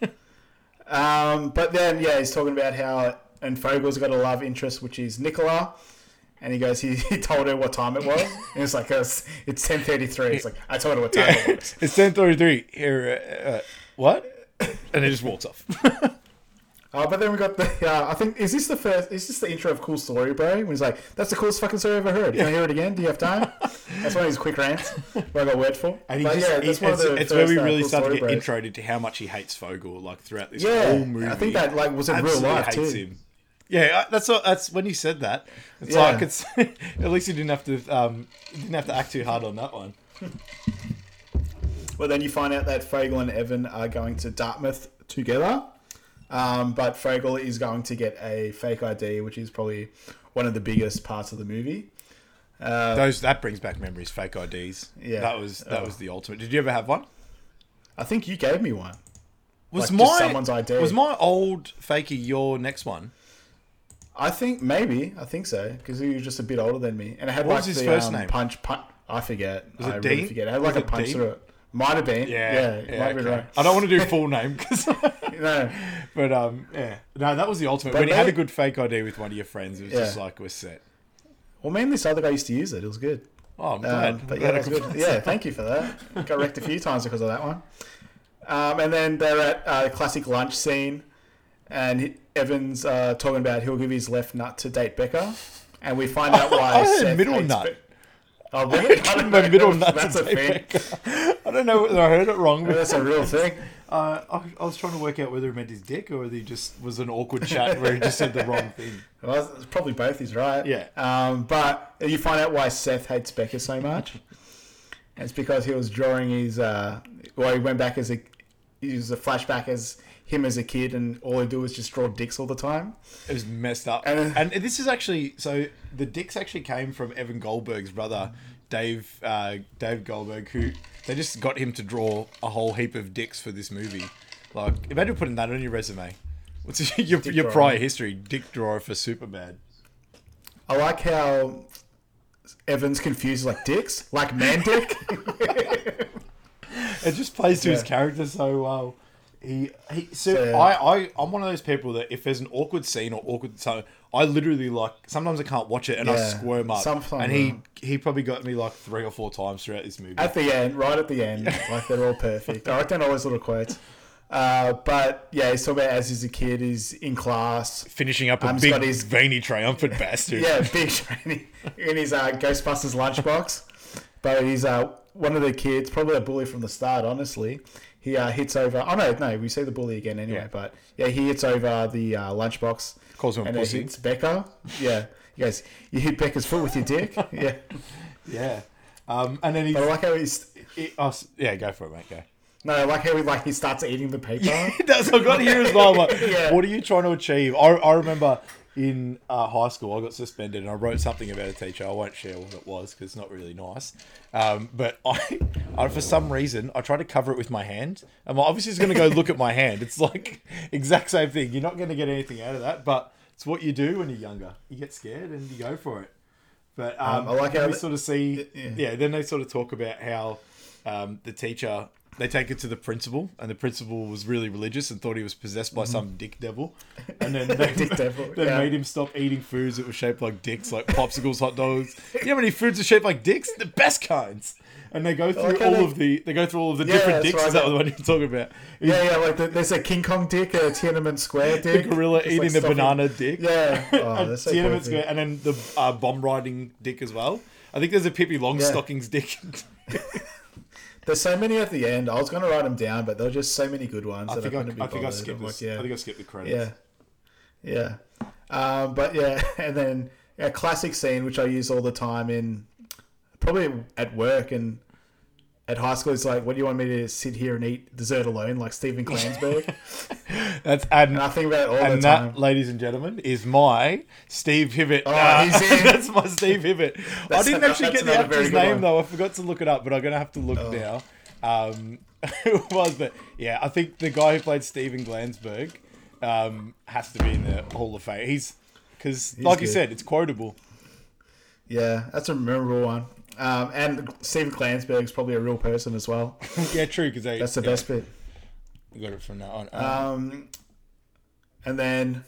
um, but then, yeah, he's talking about how and Fogel's got a love interest, which is Nicola. And he goes, he, he told her what time it was. And it's like, it's, it's 10.33. It's like, I told her what time it was. it's ten thirty three. Here, uh, uh, what? And he just walks off. Uh, but then we got the, uh, I think, is this the first, is this the intro of Cool Story, bro? When he's like, that's the coolest fucking story I've ever heard. You want to hear it again? Do you have time? That's one of his quick rants. What I got word for. And he But just, yeah, that's one of it's, the it's where we first, uh, really Cool start to get bros. introed into how much he hates Fogel, like throughout this Yeah, whole movie. I think that, like, was in real life, too. him. Yeah, that's what, that's when you said that. It's Yeah. like it's at least you didn't have to um didn't have to act too hard on that one. Well, then you find out that Fogel and Evan are going to Dartmouth together. Um, but Fogel is going to get a fake ID, which is probably one of the biggest parts of the movie. Those that brings back memories. Fake IDs. Uh, Yeah. that was that Oh. was the ultimate. Did you ever have one? I think you gave me one. Was Like, my someone's ID. was my old fakey your next one? I think maybe I think so because he was just a bit older than me, and it had What like was his the first um, name? punch. punch I forget. Was it I Dean? really forget. It had like Was a punch Dean? through it. Might have been. Yeah, yeah, be okay. right. I don't want to do full name because, No, but um, yeah, no, that was the ultimate. But when you had a good fake ID with one of your friends, it was just like we're set. well, me and this other guy used to use it. It was good. Oh, I'm glad. Um, but I'm yeah, glad good. yeah, thank you for that. Got wrecked a few times because of that one. Um, and then they're at a classic lunch scene, and he- Evan's uh, talking about he'll give his left nut to date Becca, and we find out why. I heard Seth middle nut. Be- oh, really? I don't my know middle if nut That's a thing. I don't know whether I heard it wrong, but That's a real thing. uh, I, I was trying to work out whether it meant his dick or whether he just was an awkward chat where he just said the wrong thing. Well, it's probably both. He's right. Yeah. Um, but you find out why Seth hates Becca so much. It's because he was drawing his. Uh, well, he went back as a. He was a flashback as him as a kid, and all he do was just draw dicks all the time. It was messed up. And- And, this is actually so the dicks actually came from Evan Goldberg's brother, Dave uh, Dave Goldberg, who they just got him to draw a whole heap of dicks for this movie. Like imagine putting that on your resume. What's your your drawer. prior history? Dick drawer for Superbad. I like how Evans confused like dicks, like man dick. It just plays to his character so well. He he. So, So- I I I'm one of those people that if there's an awkward scene or awkward so I literally like sometimes I can't watch it and I squirm up. sometimes, and he he probably got me like three or four times throughout this movie. at the end, right at the end, like they're all perfect. I down all those little quotes. Uh, but yeah, he's talking about as he's a kid, he's in class. finishing up a Um, he's big got his- veiny triumphant bastard. Yeah, big shiny in his uh, Ghostbusters lunchbox. But he's uh, one of the kids, probably a bully from the start, honestly. He uh, hits over. Oh, no, no, we see the bully again anyway. Yeah. But yeah, he hits over the uh, lunchbox. Calls him and pussy. it hits Becca. Yeah. He goes, You hit Becca's foot with your dick? Yeah. yeah. Um, and then he. But I like how he's. he- oh, yeah, go for it, mate. Go. No, I like how he, like, he starts eating the paper. That's what I got here as well. Like, Yeah. What are you trying to achieve? I, I remember in uh, high school, I got suspended and I wrote something about a teacher. I won't share what it was because it's not really nice. Um, but I, I, for some reason, I tried to cover it with my hand. I'm like, obviously, it's going to go look at my hand. It's like exact same thing. You're not going to get anything out of that, but it's what you do when you're younger. You get scared and you go for it. But um, Um, I like how we sort of see, yeah. yeah. Then they sort of talk about how um, the teacher they take it to the principal, and the principal was really religious and thought he was possessed by some dick devil, and then they, Mm-hmm. Dick devil, they yeah. made him stop eating foods that were shaped like dicks, like popsicles, hot dogs. You know how many foods are shaped like dicks? The best kinds. And they go through like all they- of the they go through all of the Yeah, different dicks. right. Is that the one you're talking about? Yeah, yeah, like the, there's a King Kong dick, a Tiananmen Square The dick. gorilla Just, eating like, the stuffing- banana dick. Yeah. Oh, so Tiananmen perfect. Square, and then the uh, bomb riding dick as well. I think there's a Pippi Longstockings dick. There's so many at the end. I was going to write them down, but there were just so many good ones. I that think I, be I think I skipped like, yeah. I think I skipped the credits. Yeah, yeah. Um, but yeah, and then a classic scene which I use all the time in probably at work and at high school is like, what do you want me to sit here and eat dessert alone, like Steven Glansberg? That's and, and I think about it all the and time. that, ladies and gentlemen, is my Steve Hibbett. Oh, he's in. that's my Steve Hibbett. I didn't actually get the actor's name one. though. I forgot to look it up, but I'm gonna have to look Oh. now. Um, who it was, but yeah, I think the guy who played Steven Glansberg um, has to be in the Hall of Fame. He's because, like you said, it's quotable. yeah, that's a memorable one. Um, and Steven Glansberg's probably a real person as well. yeah, true. Because That's the best bit. Got it from now on. Um, Um, and then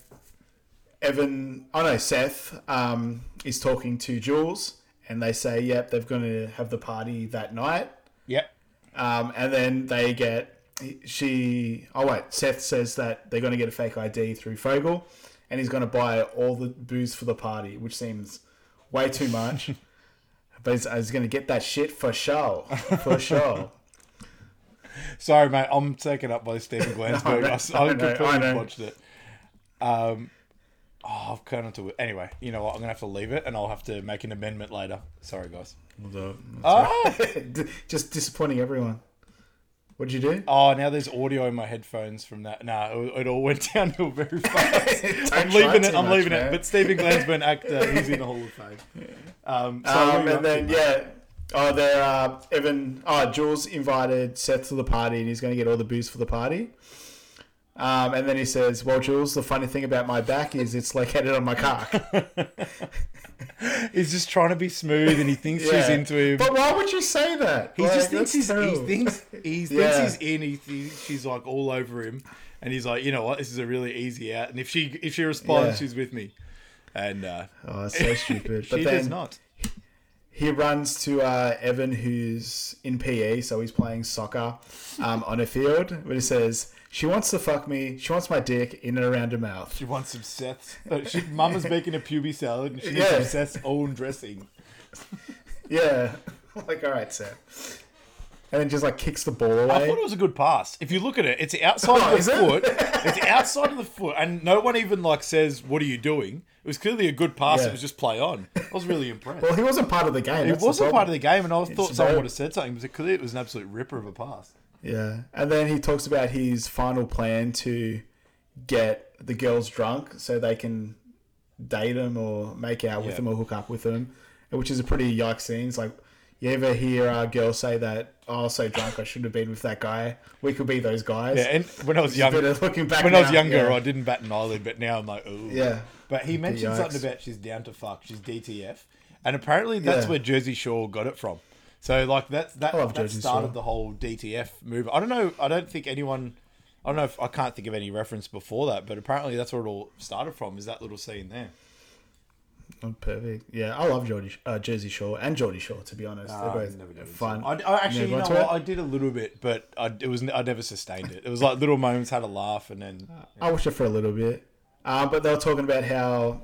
Evan, oh know Seth um, is talking to Jules, and they say, "Yep, they're going to have the party that night." yeah, Um, and then they get she. Oh wait, Seth says that they're going to get a fake ID through Fogel, and he's going to buy all the booze for the party, which seems way too much. but he's, he's going to get that shit for sure, for sure. Sorry, mate. I'm taken up by Steven Glansberg. know, I, I I know, completely I watched it. Um, oh, I've kind of to it. Anyway, you know what? I'm gonna have to leave it, and I'll have to make an amendment later. Sorry, guys. Oh, Just disappointing everyone. What'd you do? oh, now there's audio in my headphones from that. Nah, it, it all went downhill very fast. I'm leaving it. I'm much, leaving it. But Steven Glansberg, actor, he's in the Hall of Fame. Um, so Um, and then to, yeah, oh, there are uh, Evan. Oh, Jules invited Seth to the party, and he's going to get all the booze for the party. Um, and then he says, "Well, Jules, the funny thing about my back is it's located on my car." he's just trying to be smooth, and he thinks she's Yeah. into him. But why would you say that? He Like, just thinks that's he's, he thinks he thinks Yeah. he's in. He thinks she's like all over him, and he's like, you know what, this is a really easy out. And if she if she responds, Yeah. she's with me. And uh, Oh, it's so stupid. she but does then not. he runs to uh, Evan, who's in PE, so he's playing soccer um, on a field. But he says, "She wants to fuck me. She wants my dick in and around her mouth." She wants some Seth's. Uh, she, Mama's making a puby salad, and she needs Yeah. some Seth's own dressing. Yeah, like all right, Seth. And then just like kicks the ball away. I thought it was a good pass. If you look at it, it's outside Oh, of the it? foot. It's outside of the foot, and no one even like says, "What are you doing?" It was clearly a good pass. Yeah. It was just play on. I was really impressed. Well, he wasn't part of the game. He wasn't part of the game, and I thought someone would have said something, but clearly it was an absolute ripper of a pass. Yeah, and then he talks about his final plan to get the girls drunk so they can date them or make out with Yeah. them or hook up with them, which is a pretty yikes scene. It's like you ever hear a girl say that, "Oh, I was so drunk, I shouldn't have been with that guy." We could be those guys. Yeah, and when I was It's a young, looking back when I was younger, yeah. I didn't bat an eyelid, but now I'm like, oh. Yeah. But he mentioned something about she's down to fuck. She's DTF, and apparently that's Yeah. where Jersey Shore got it from. So like that love that started the whole DTF move. I don't know. I don't think anyone. I don't know if I can't think of any reference before that, but apparently that's where it all started from. Is that little scene there? Oh, perfect. Yeah, I love Geordie, uh, Jersey Shore and Geordie Shore. To be honest, Ah, they're both fun. I, I actually, you know what? it? I did a little bit, but I, it was I never sustained it. It was like little moments, had a laugh, and then I watched it for a little bit, uh, but they were talking about how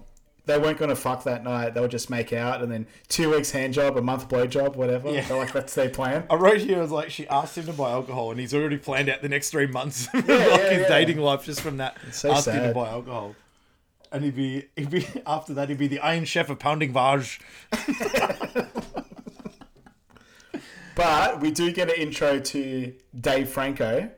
they weren't going to fuck that night. They would just make out, and then two weeks hand job, a month blow job, whatever. Yeah. They're like that's their plan. I wrote here, I was like, she asked him to buy alcohol, and he's already planned out the next three months of Yeah, like yeah, his yeah. dating life just from that. so asking to sad. buy alcohol. And he'd be, he'd be after that, he'd be the Iron Chef of Pounding Vaj. But we do get an intro to Dave Franco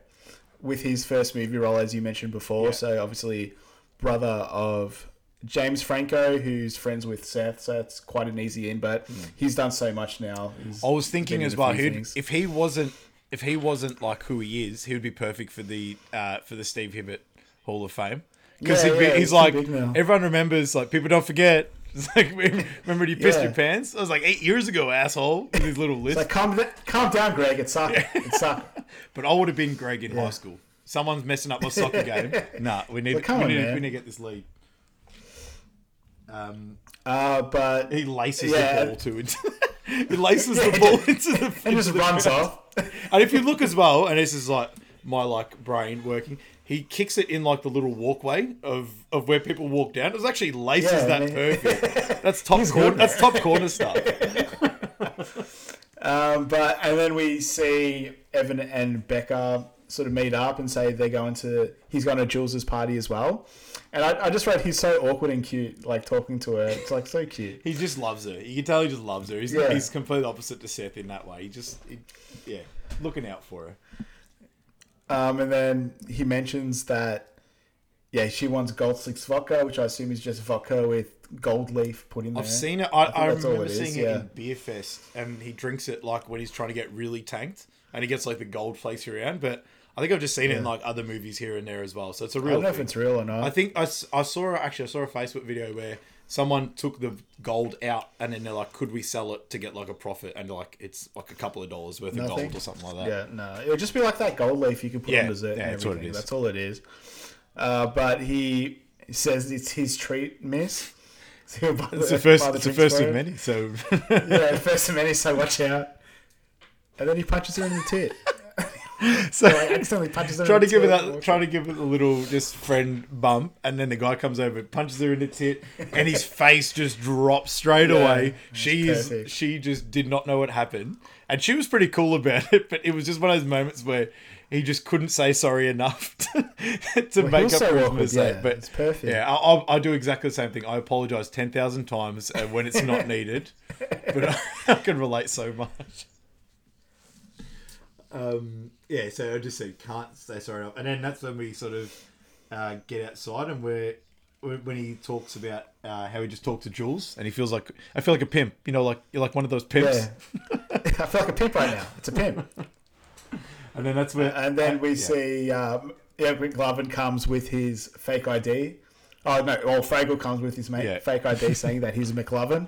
with his first movie role, as you mentioned before. So obviously, brother of James Franco, who's friends with Seth, so it's quite an easy in. But he's done so much now. He's I was been thinking in as a well. few things. if he wasn't, if he wasn't like who he is, he would be perfect for the uh, for the Steve Hibbert Hall of Fame. Because Yeah, he'd be, yeah, he's he's too like big now. everyone remembers. Like people don't forget. It's like remember when you pissed Yeah. your pants? I was like eight years ago, asshole. With his little list. like calm, calm down, Greg. It sucked. It sucked. but I would have been Greg in high school. Someone's messing up my soccer game. Nah, we need Well, come we on, need, man. we need to get this lead. Um, Uh, but he laces Yeah. the ball to it. he laces Yeah, the ball just- into the and just runs off. And if you look as well, and this is like my like brain working, he kicks it in like the little walkway of, of where people walk down. It was actually laces Yeah, that man. perfect. That's top corner. That's top corner stuff. Um, but and then we see Evan and Becca sort of meet up and say they're going to. He's going to Jules's party as well. And I, I just wrote he's so awkward and cute, like talking to her. It's like so cute. He just loves her. You can tell he just loves her. He's Yeah. he's complete opposite to Seth in that way. He just he, yeah, looking out for her. Um, and then he mentions that, yeah, she wants Goldslick vodka, which I assume is just vodka with gold leaf put in there. I've seen it. I, I, that's all remember it is, seeing it yeah. in Beerfest, and he drinks it like when he's trying to get really tanked, and he gets like the gold flakes around. But I think I've just seen it in like other movies here and there as well. So it's a real. I don't know if it's real or not. I think I saw actually I saw a Facebook video where someone took the gold out and then they're like, could we sell it to get like a profit? And like it's like a couple of dollars worth of gold or something like that. Yeah, no, it would just be like that gold leaf you could put Yeah, on dessert. yeah, and that's what it is. That's all it is. Uh, but he says it's his treat, miss. So he'll It's the first. the It's the first of many. So Yeah, first of many. So watch out. And then he punches her in the tit. so Like accidentally punches her. trying in to give her that, trying to give it a little just friend bump, and then the guy comes over, punches her in the tit, and his face just drops straight Yeah, away. She is, she just did not know what happened, and she was pretty cool about it. But it was just one of those moments where he just couldn't say sorry enough to, to Well, make up for his mistake. yeah, but it's perfect. Yeah, I, I, I do exactly the same thing. I apologize ten thousand times uh, when it's not needed, but I, I can relate so much. Um, yeah, so I just said can't say sorry enough, and then that's when we sort of uh, get outside and we're when he talks about uh, how he just talked to Jules and he feels like I feel like a pimp, you know, like you're like one of those pimps. Yeah. I feel like a pimp right now. It's a pimp. And then that's where And then we see um, Eric McLovin comes with his fake ID. Oh no! Well, Fogel comes with his mate, Yeah. fake ID, saying that he's McLovin.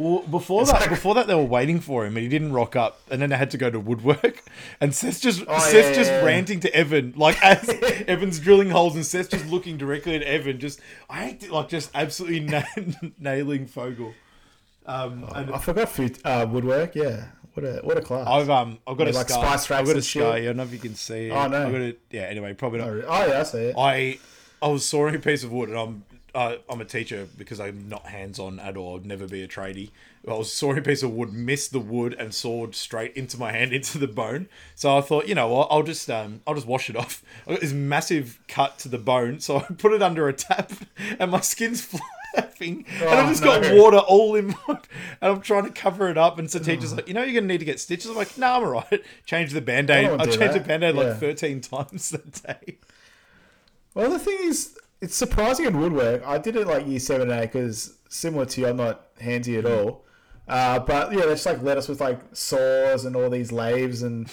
Well, before that, before that, they were waiting for him, and he didn't rock up, and then they had to go to woodwork, and Seth's just Oh, Seth's yeah, just yeah, yeah. ranting to Evan, like as Evan's drilling holes, and Seth's just looking directly at Evan, just I like just absolutely na- nailing Fogel. Um, and I forgot food, uh, woodwork. Yeah, what a what a class. I've um I've got a like scar. spice I've got a scar. Yeah, I don't know if you can see. It. Oh, no. I've got a, yeah. Anyway, probably not. oh, oh, yeah, I see it. I I was sawing a piece of wood, and I'm uh, I'm a teacher because I'm not hands on at all. I'd never be a tradie. I was sawing a piece of wood, missed the wood, and sawed straight into my hand into the bone. So I thought, you know what, I'll just um I'll just wash it off. I got this massive cut to the bone, so I put it under a tap, and my skin's flapping, and Oh, I've just got water all in my. And I'm trying to cover it up, and so teacher's like, you know, you're gonna need to get stitches. I'm like, no, I'm alright. Change the band aid. I I changed the that. band aid like 13 times that day. Well, the thing is, it's surprising in woodwork. I did it like year seven and eight because similar to you, I'm not handy at all. Uh, but yeah, they just like let us with like saws and all these lathes and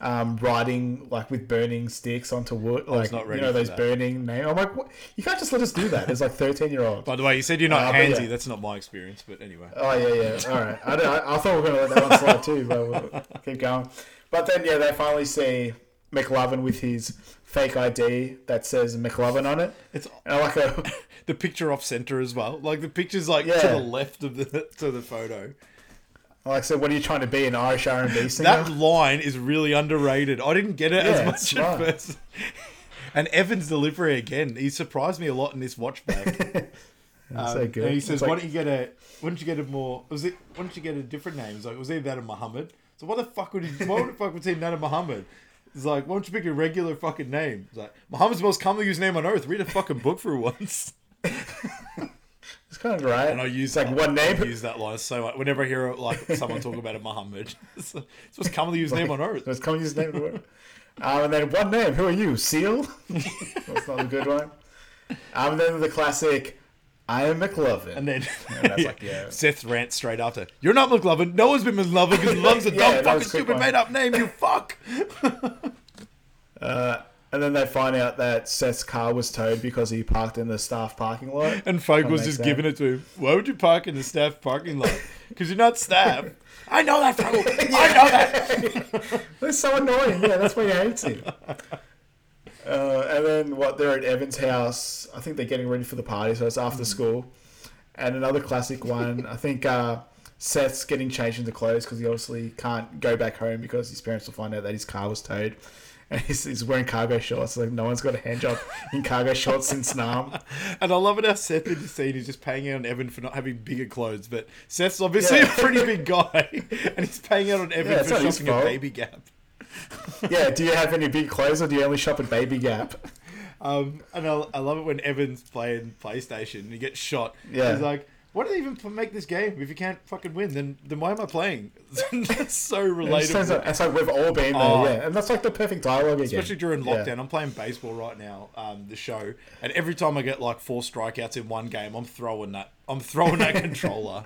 um, riding like with burning sticks onto wood. Like not you know those that. burning nails. I'm like, what? you can't just let us do that. It's like 13 year old. By the way, you said you're not Uh, but handsy. yeah. That's not my experience, but anyway. Oh yeah, yeah. All right. I, I, I thought we were gonna let that one slide too, but we'll keep going. But then yeah, they finally see McLovin with his fake ID that says McLovin on it. It's And I like a the picture off center as well. Like the picture's like to the left of the to the photo. Like I said, what are you trying to be, an Irish R and B singer? That line is really underrated. I didn't get it Yeah, as much at right. first. And Evan's delivery again, he surprised me a lot in this watch back. That's so Um, good. And he says, like- "Why don't you get a? Why don't you get a more? Was it? Why don't you get a different name?" It's like, "Was either that or Muhammad?" So why the fuck would he? Why the fuck would he name Muhammad? It's like, why don't you pick a regular fucking name? It's like Muhammad's the most commonly used name on earth. Read a fucking book for once. it's kind of great. And I use it's like one name. I use that line so much. Whenever I hear like someone talk about a Muhammad, it's the it's most commonly used name on earth. Let's come use his name to work. Um, and then one name. Who are you? Seal. That's not a good one. Um, and then the classic. I am McLovin. And then that's like, yeah. Seth rants straight after. You're not McLovin. No one's been McLovin because McLovin's a Yeah, dumb fucking stupid one. made up name. You fuck. Uh, and then they find out that Seth's car was towed because he parked in the staff parking lot. And Fogel's just sense. giving it to him. Why would you park in the staff parking lot? Because you're not staff. I know that, Fogel. I know that. That's so annoying. Yeah, that's why he hates him. Uh, and then what? They're at Evan's house. I think they're getting ready for the party, so it's after school. And another classic one. I think uh, Seth's getting changed into clothes because he obviously can't go back home because his parents will find out that his car was towed. And he's, he's wearing cargo shorts. Like no one's got a hand job in cargo shorts since Nam. And I love it how Seth in the scene is just paying out on Evan for not having bigger clothes. But Seth's obviously Yeah. a pretty big guy. And he's paying out on Evan Yeah, it's for not his shopping fault. Baby Gap. Yeah. Do you have any big clothes, or do you only shop at Baby Gap? Um, and I, I love it when Evan's playing PlayStation and he gets shot. Yeah. He's like, why do they even make this game? If you can't fucking win, then then why am I playing? that's so relatable. like, it's like we've all been there, Oh. yeah. And that's like the perfect dialogue again. Especially during Yeah. lockdown. I'm playing baseball right now, um, the show, and every time I get like four strikeouts in one game, I'm throwing that. I'm throwing that controller.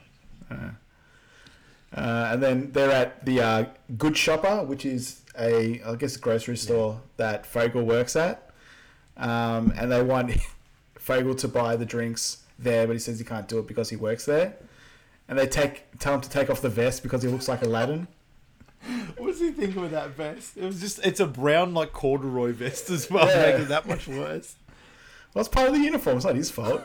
Uh, and then they're at the uh, Good Shopper, which is a, I guess, a grocery store that Fogel works at. Um, and they want Fogel to buy the drinks there, but he says he can't do it because he works there. And they take tell him to take off the vest because he looks like Aladdin. What was he thinking with that vest? It was just, it's a brown like corduroy vest as well, Yeah. making it that much worse. Well, it's part of the uniform. It's not his fault.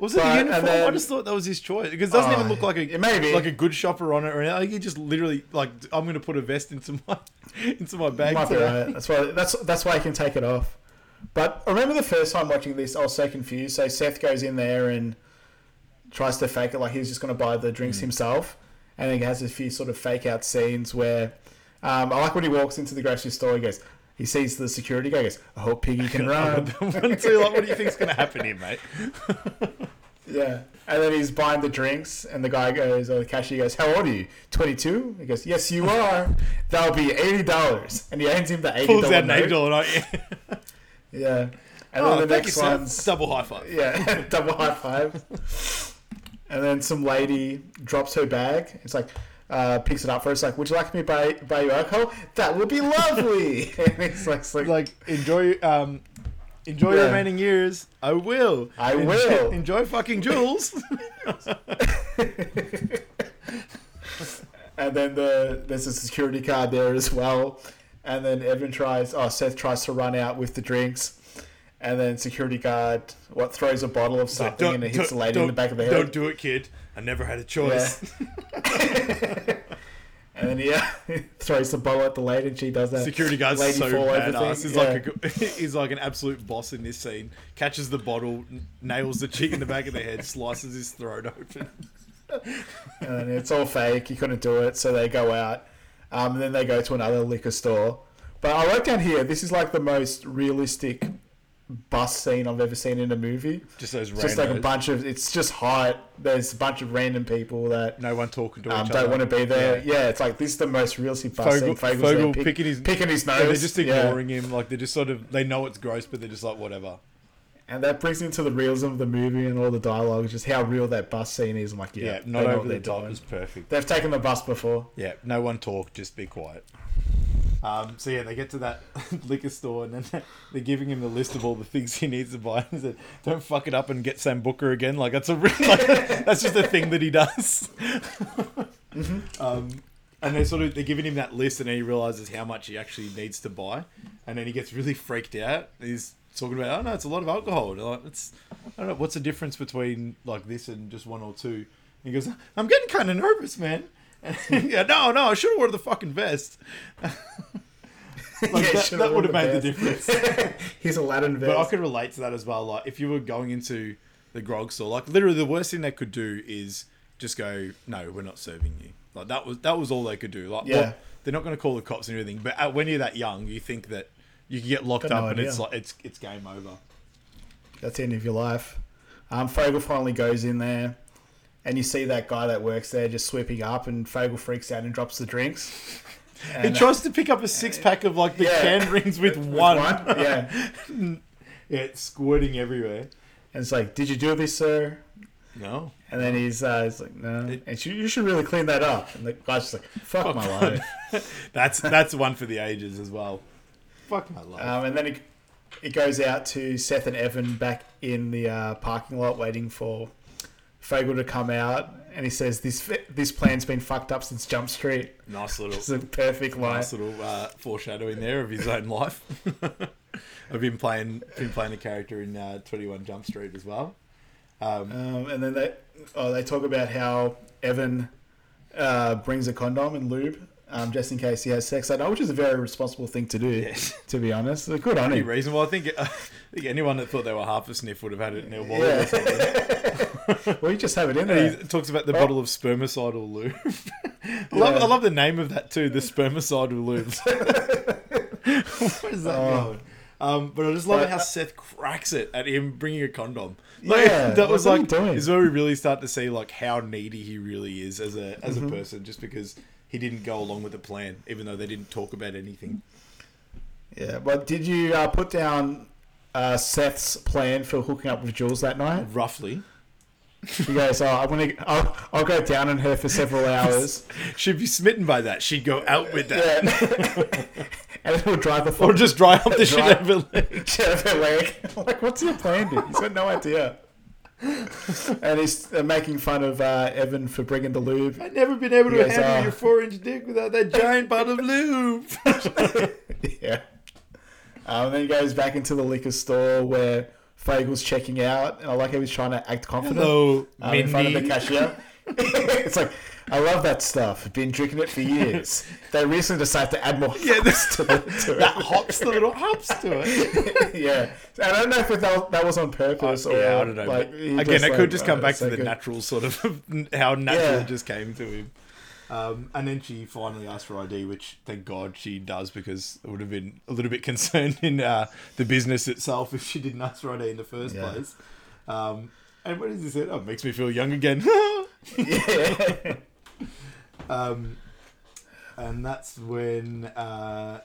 Was it But- a uniform? I then- just thought that was his choice because it doesn't Oh, even look like a it may be. like a good shopper on it or anything. He just literally like I'm going to put a vest into my into my bag. Might be right. That's why. That's that's why he can take it off. But I remember the first time watching this, I was so confused. So Seth goes in there and tries to fake it like he's just going to buy the drinks Mm. himself, and he has a few sort of fake out scenes where um, I like when he walks into the grocery store. He goes, he sees the security guy. He goes, I hope Piggy can run. One, two, like, what do you think's going to happen here, mate? yeah. And then he's buying the drinks, and the guy goes, or the cashier goes, "How old are you? 22?" He goes, "Yes, you are. That'll be eighty dollars." And he hands him the $80 Pulls dollars. out an eight dollar note. Yeah. Yeah. And Oh, then the thank you, next sir. one's Double high five. yeah, double high five. And then some lady drops her bag. It's like uh, picks it up for her. It's like, "Would you like me to buy buy you alcohol? That would be lovely." and it's like, it's like, Like enjoy um enjoy your remaining years. I will. I Enjoy- will. enjoy fucking Jules. and then the there's a security card there as well. And then Evan tries, oh Seth tries to run out with the drinks, and then security guard what throws a bottle of something and it hits the lady in the back of the head. Don't do it, kid. I never had a choice. And then he uh, throws the bottle at the lady, and she does that. Security guard's lady so fall over badass. He's Yeah. like a, he's like an absolute boss in this scene. Catches the bottle, nails the chick in the back of the head, slices his throat open. and it's all fake. He couldn't do it, so they go out. Um, and then they go to another liquor store. But I wrote down here, this is like the most realistic bus scene I've ever seen in a movie. Just those just like a bunch of, it's just hot. There's a bunch of random people that No one talking to um, each don't other. want to be there. Yeah. Yeah. it's like this is the most realistic bus Fogel, scene. Fogel's Fogel pick- picking his picking his nose. Yeah, they're just Yeah. ignoring him. Like they're just sort of they know it's gross, but they're just like whatever. And that brings into the realism of the movie and all the dialogue, just how real that bus scene is. I'm like, yeah, Yeah, not over the top doing. is perfect. They've taken the bus before. Yeah, no one talk, just be quiet. Um, so yeah, they get to that liquor store and then they're giving him the list of all the things he needs to buy. He said, "Don't fuck it up and get Sam Booker again." Like that's a really, like, that's just a thing that he does. Um, and they sort of they're giving him that list, and then he realizes how much he actually needs to buy, and then he gets really freaked out. He's talking about, "Oh no, it's a lot of alcohol." Like, it's I don't know what's the difference between like this and just one or two. And he goes, "I'm getting kind of nervous, man." And, yeah, no, no, I should have worn the fucking vest. like Yeah, that, that would have the made the vest. difference. He's Aladdin vest. But I could relate to that as well. Like, if you were going into the grog store, like literally, the worst thing they could do is just go, "No, we're not serving you." Like that was that was all they could do. Like, Yeah. what- they're not going to call the cops and everything. But uh, when you're that young, you think that you can get locked Got no up and it's like it's it's game over. That's the end of your life. Um, Fogel finally goes in there, and you see that guy that works there just sweeping up, and Fogel freaks out and drops the drinks. He And, uh, tries to pick up a six pack of like the Yeah. can rings with with one. Yeah. Yeah, it's squirting everywhere. And it's like, "Did you do this, sir?" No. And then he's, uh, he's like, "No." And she, you should really clean that up. And the guy's just like, "Fuck my life." That's that's one for the ages as well. Fuck my life. Um, and then it, it goes out to Seth and Evan back in the uh, parking lot waiting for Fogel to come out. And he says, "This this plan's been fucked up since Jump Street." nice little It's a perfect line. nice little uh, foreshadowing there of his own life. I've been playing been playing a character in uh, Twenty One Jump Street as well. Um, and then they oh, they talk about how Evan uh, brings a condom and lube um, just in case he has sex. I know, which is a very responsible thing to do. Yes. To be honest, good on him. reasonable. I think I think anyone that thought they were half a sniff would have had it in their wallet. or something. Yeah. well, you just have it in there. He talks about the bottle of spermicidal lube. I, love, I love the name of that too, the spermicidal lubes. Where is that going? Um, but I just love But- how Seth cracks it at him bringing a condom. Like, Yeah, that was what like doing? is where we really start to see like how needy he really is as a as Mm-hmm. a person, just because he didn't go along with the plan, even though they didn't talk about anything. Yeah, but did you uh, put down uh, Seth's plan for hooking up with Jules that night? Roughly, He goes, "Oh, I'm gonna, I'll, I'll go down on her for several hours, she'd be smitten by that. She'd go out with that, yeah. and we'll drive the or just dry up the shit Dry- out of her leg. shit out of her leg." Like, what's your plan, dude? He's got no idea. and he's uh, making fun of uh, Evan for bringing the lube. I've never been able to Yes, handle uh, your four inch dick without that giant bottle of lube. yeah. Um, and then he goes back into the liquor store where Fogel's checking out, and I like how he's trying to act confident. Hello, um, in front of the cashier. it's like, I love that stuff. I've Been drinking it for years. they recently decided to add more Yeah, hops to, it- to that it. hops the little hops to it. yeah. I don't know if that, that was on purpose or yeah, I don't know. like again, it like, could just come oh, back to so the good. natural sort of how natural Yeah. it just came to him. Um, and then she finally asked for ID, which thank God she does because it would have been a little bit concerned in uh, the business itself if she didn't ask for ID in the first Yeah. place. Um, and what does he say? Oh, it makes me feel young again. Yeah. Um, and that's when uh,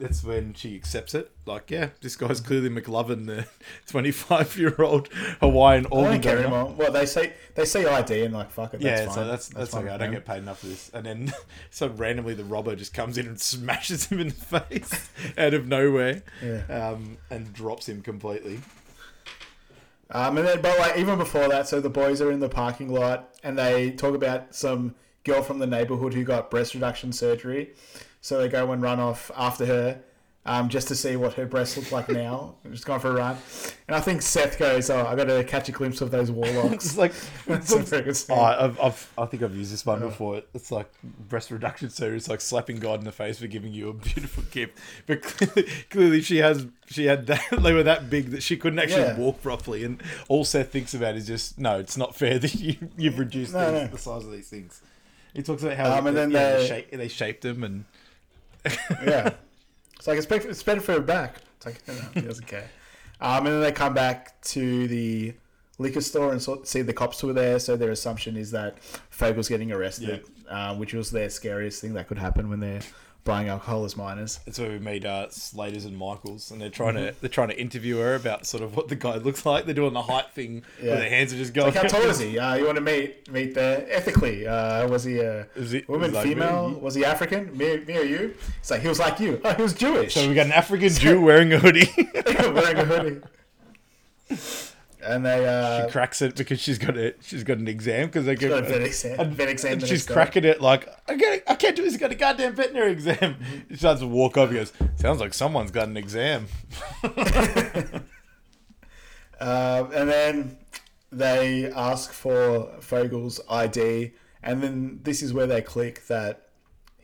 that's when she accepts it. Like, yeah, this guy's clearly McLovin, the twenty-five-year-old Hawaiian organ donor. Well, they say they say ID and like fuck it. Yeah, that's so fine. that's that's, fine okay. I don't get paid enough for this. And then so randomly the robber just comes in and smashes him in the face out of nowhere, Yeah. um, and drops him completely. Um, and then, but like even before that, so the boys are in the parking lot and they talk about some girl from the neighborhood who got breast reduction surgery. So they go and run off after her, um, just to see what her breasts look like now. just going for a run, and I think Seth goes, "Oh, I got to catch a glimpse of those warlocks." It's like That's a very good scene. Oh, I've, I've, I think I've used this one before. It's like breast reduction surgery. It's like slapping God in the face for giving you a beautiful gift. But clearly, clearly she has, she had that, they were that big that she couldn't actually Yeah. walk properly. And all Seth thinks about is just, no, it's not fair that you, you've reduced No, these, no. the size of these things. He talks about how Um, and then yeah, they- shape, they shaped them and yeah. It's like it's better, it's better for her back. It's like no, he doesn't care. Um, and then they come back to the liquor store and sort see the cops were there. So their assumption is that Fogel's getting arrested, uh, which was their scariest thing that could happen when they're buying alcohol as minors. That's where we meet uh, Slater's and Michaels, and they're trying Mm-hmm. to they're trying to interview her about sort of what the guy looks like. They're doing the height thing Yeah. where their hands are just going. Like how tall is he? Uh, you want to meet meet there ethically? Uh, was he a he- woman, was like female? Was he African? Me, me or you? It's like he was like you. Oh, he was Jewish. So we got an African Jew wearing a hoodie. wearing a hoodie. And they uh, she cracks it because she's got a she's got an exam because they give got a her- vet exam- and- vet exam and she's next day. cracking it like I can't I can't do this. I got a goddamn veterinary exam. Mm-hmm. She starts to walk up. He goes, "Sounds like someone's got an exam." Um, and then they ask for Fogel's ID, and then this is where they click that